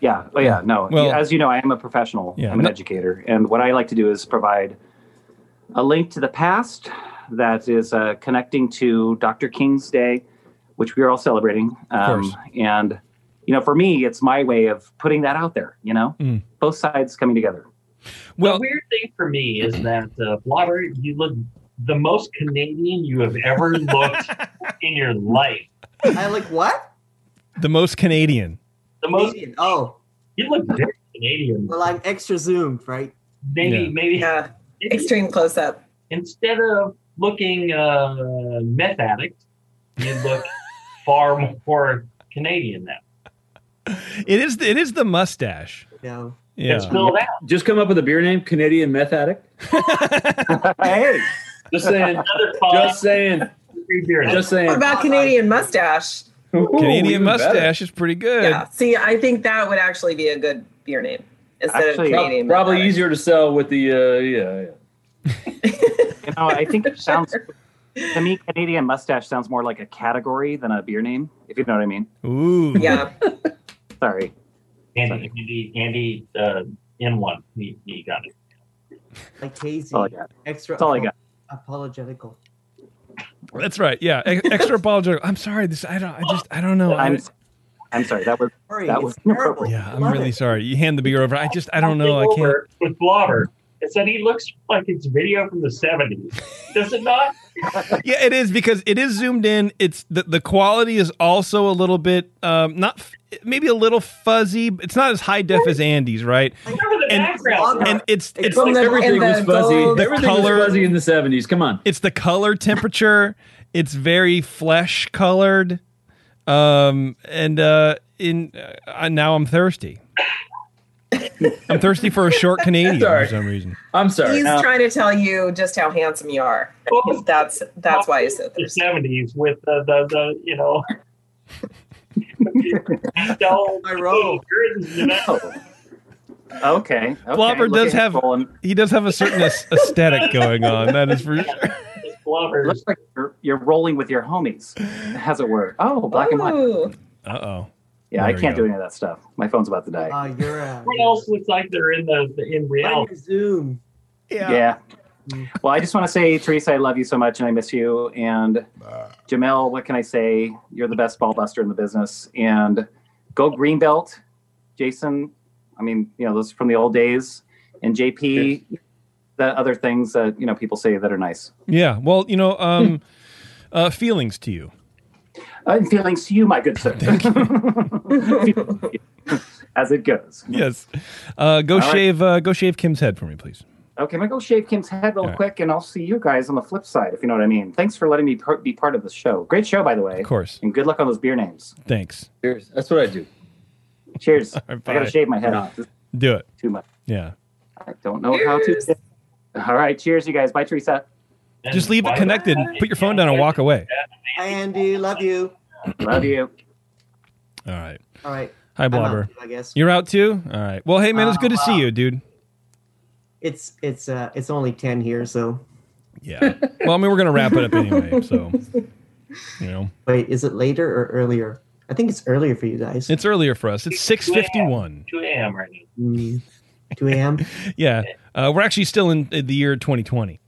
Yeah. Oh, yeah. No. Well- as you know, I am a professional. Yeah, I'm an no- educator, and what I like to do is provide a link to the past that is uh, connecting to Dr. King's Day, which we are all celebrating. Um, and you know, for me, it's my way of putting that out there. You know, Mm. both sides coming together. Well, the weird thing for me is that uh, Blobber, you look the most Canadian you have ever looked *laughs* in your life. I like what? The most Canadian. The most Canadian. Oh, you look very Canadian. well, I'm extra zoomed, right? Maybe Yeah. maybe Yeah. Extreme close up. instead of looking uh, meth addict, you look far more Canadian now. It is. It is the mustache. No. Yeah. It's filled out. Just come up with a beer name, Canadian Meth Addict. *laughs* hey, Just saying. Just saying. three. Just saying. What about Canadian mustache? Ooh, Canadian even better. mustache is pretty good. Yeah. See, I think that would actually be a good beer name instead Actually, of Canadian. Probably Methodic. easier to sell with the uh, yeah. yeah. *laughs* you know, I think it sounds *laughs* to me Canadian mustache sounds more like a category than a beer name. If you know what I mean. Ooh. Yeah. *laughs* Sorry. Andy, Andy, Andy, uh, in one. He, he got it. Like hazy. That's all I got. Extra. That's all I got. Apologetical. That's right. Yeah. E- extra apologetic. I'm sorry. This. I don't. I just. I don't know. I'm I, I'm sorry. That was Sorry, That was terrible. yeah. I'm Love really it. sorry. You hand the beer over. I just. I don't know. I can't. With Blobber, it said he looks like it's video from the 70s. Does it not? *laughs* Yeah, it is because it is zoomed in. It's the the quality is also a little bit um not f- maybe a little fuzzy. It's not as high def as Andy's, right? Remember the And- background. And it's it's From the- Everything and was the fuzzy. gold- Everything color- was fuzzy in the seventies. Come on. it's the color temperature. it's very flesh colored. Um and uh in uh, now I'm thirsty. I'm thirsty for a short Canadian Sorry. for some reason. I'm sorry. He's Now- trying to tell you just how handsome you are. That's that's why he's so the thirsty. 70s with the, the, the you know. *laughs* Don't- My robe. okay. okay. Blobber does at him have he does have a certain aesthetic going on. That is for sure. Blobber. Looks like you're, you're rolling with your homies, as it were. Oh, black and white. Uh oh. Yeah, There I can't do any of that stuff. My phone's about to die. Uh, you're a. Everyone else looks like they're in the, the in reality. Zoom. yeah. Yeah. Well, I just want to say, Teresa, I love you so much and I miss you. And Jamil, what can I say? You're the best ball buster in the business. And go Greenbelt, Jason. I mean, you know, those from the old days. And JP, the other things that, you know, people say that are nice. Yeah. Well, you know, um uh feelings to you. Uh, feelings to you, my good sir. *laughs* As it goes. Yes. Uh go All right. shave uh go shave Kim's head for me, please. Okay, I'm gonna go shave Kim's head real All right. quick, and I'll see you guys on the flip side, if you know what I mean. Thanks for letting me par- be part of the show. Great show, by the way. Of course. And good luck on those beer names. Thanks. Cheers. That's what I do. Cheers. *laughs* right, I bye. gotta shave my head. off. Do it. too much. Yeah. I don't know how to. All right, cheers, you guys. Bye, Teresa. Just leave it connected. Put your phone down and walk away. Hi, Andy. Love you. Love you. All right. All right. Hi, I'm out I guess. You're out too? All right. Well, hey man, it's good to see you, dude. It's it's uh it's only ten here, so Yeah. Well, I mean, we're gonna wrap it up anyway, so you know, wait, is it later or earlier? I think it's earlier for you guys. it's earlier for us. It's six fifty one. 2 a.m. right now. Mm, Two a.m. *laughs* Yeah. Uh, we're actually still in the year 2020.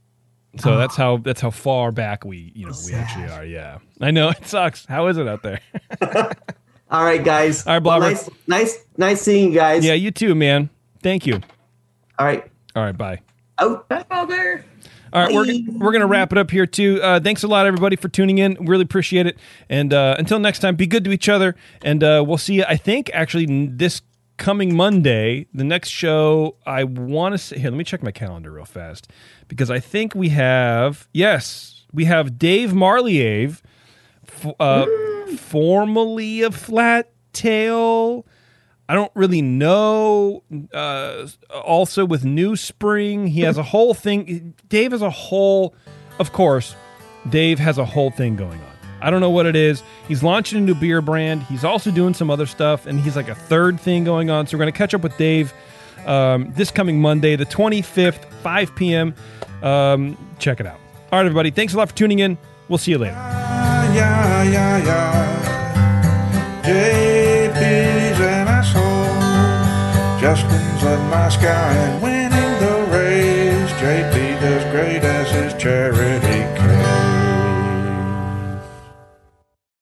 So that's how that's how far back we you know we actually are. Yeah, I know *laughs* it sucks. How is it out there? *laughs* All right, guys. All right, Blobber. Well, nice, nice, nice seeing you guys. Yeah, you too, man. Thank you. All right. All right, bye. Out. Father. All right, we're, we're going to wrap it up here, too. Uh, thanks a lot, everybody, for tuning in. Really appreciate it. And uh, until next time, be good to each other. And uh, we'll see you, I think, actually, this coming Monday. The next show, I want to say, here, let me check my calendar real fast. Because I think we have, yes, we have Dave Marliave, uh, formerly of Flat Tail. I don't really know. Uh, also with New Spring, he has a whole thing. Dave has a whole, of course, Dave has a whole thing going on. I don't know what it is. He's launching a new beer brand. He's also doing some other stuff, and he's like a third thing going on. So we're going to catch up with Dave um, this coming Monday, the 25th, 5 p.m. Um, check it out. All right, everybody. Thanks a lot for tuning in. We'll see you later. yeah, yeah, yeah. JP's an asshole. Justin's a nice guy and winning the race. JP does great as his cherry.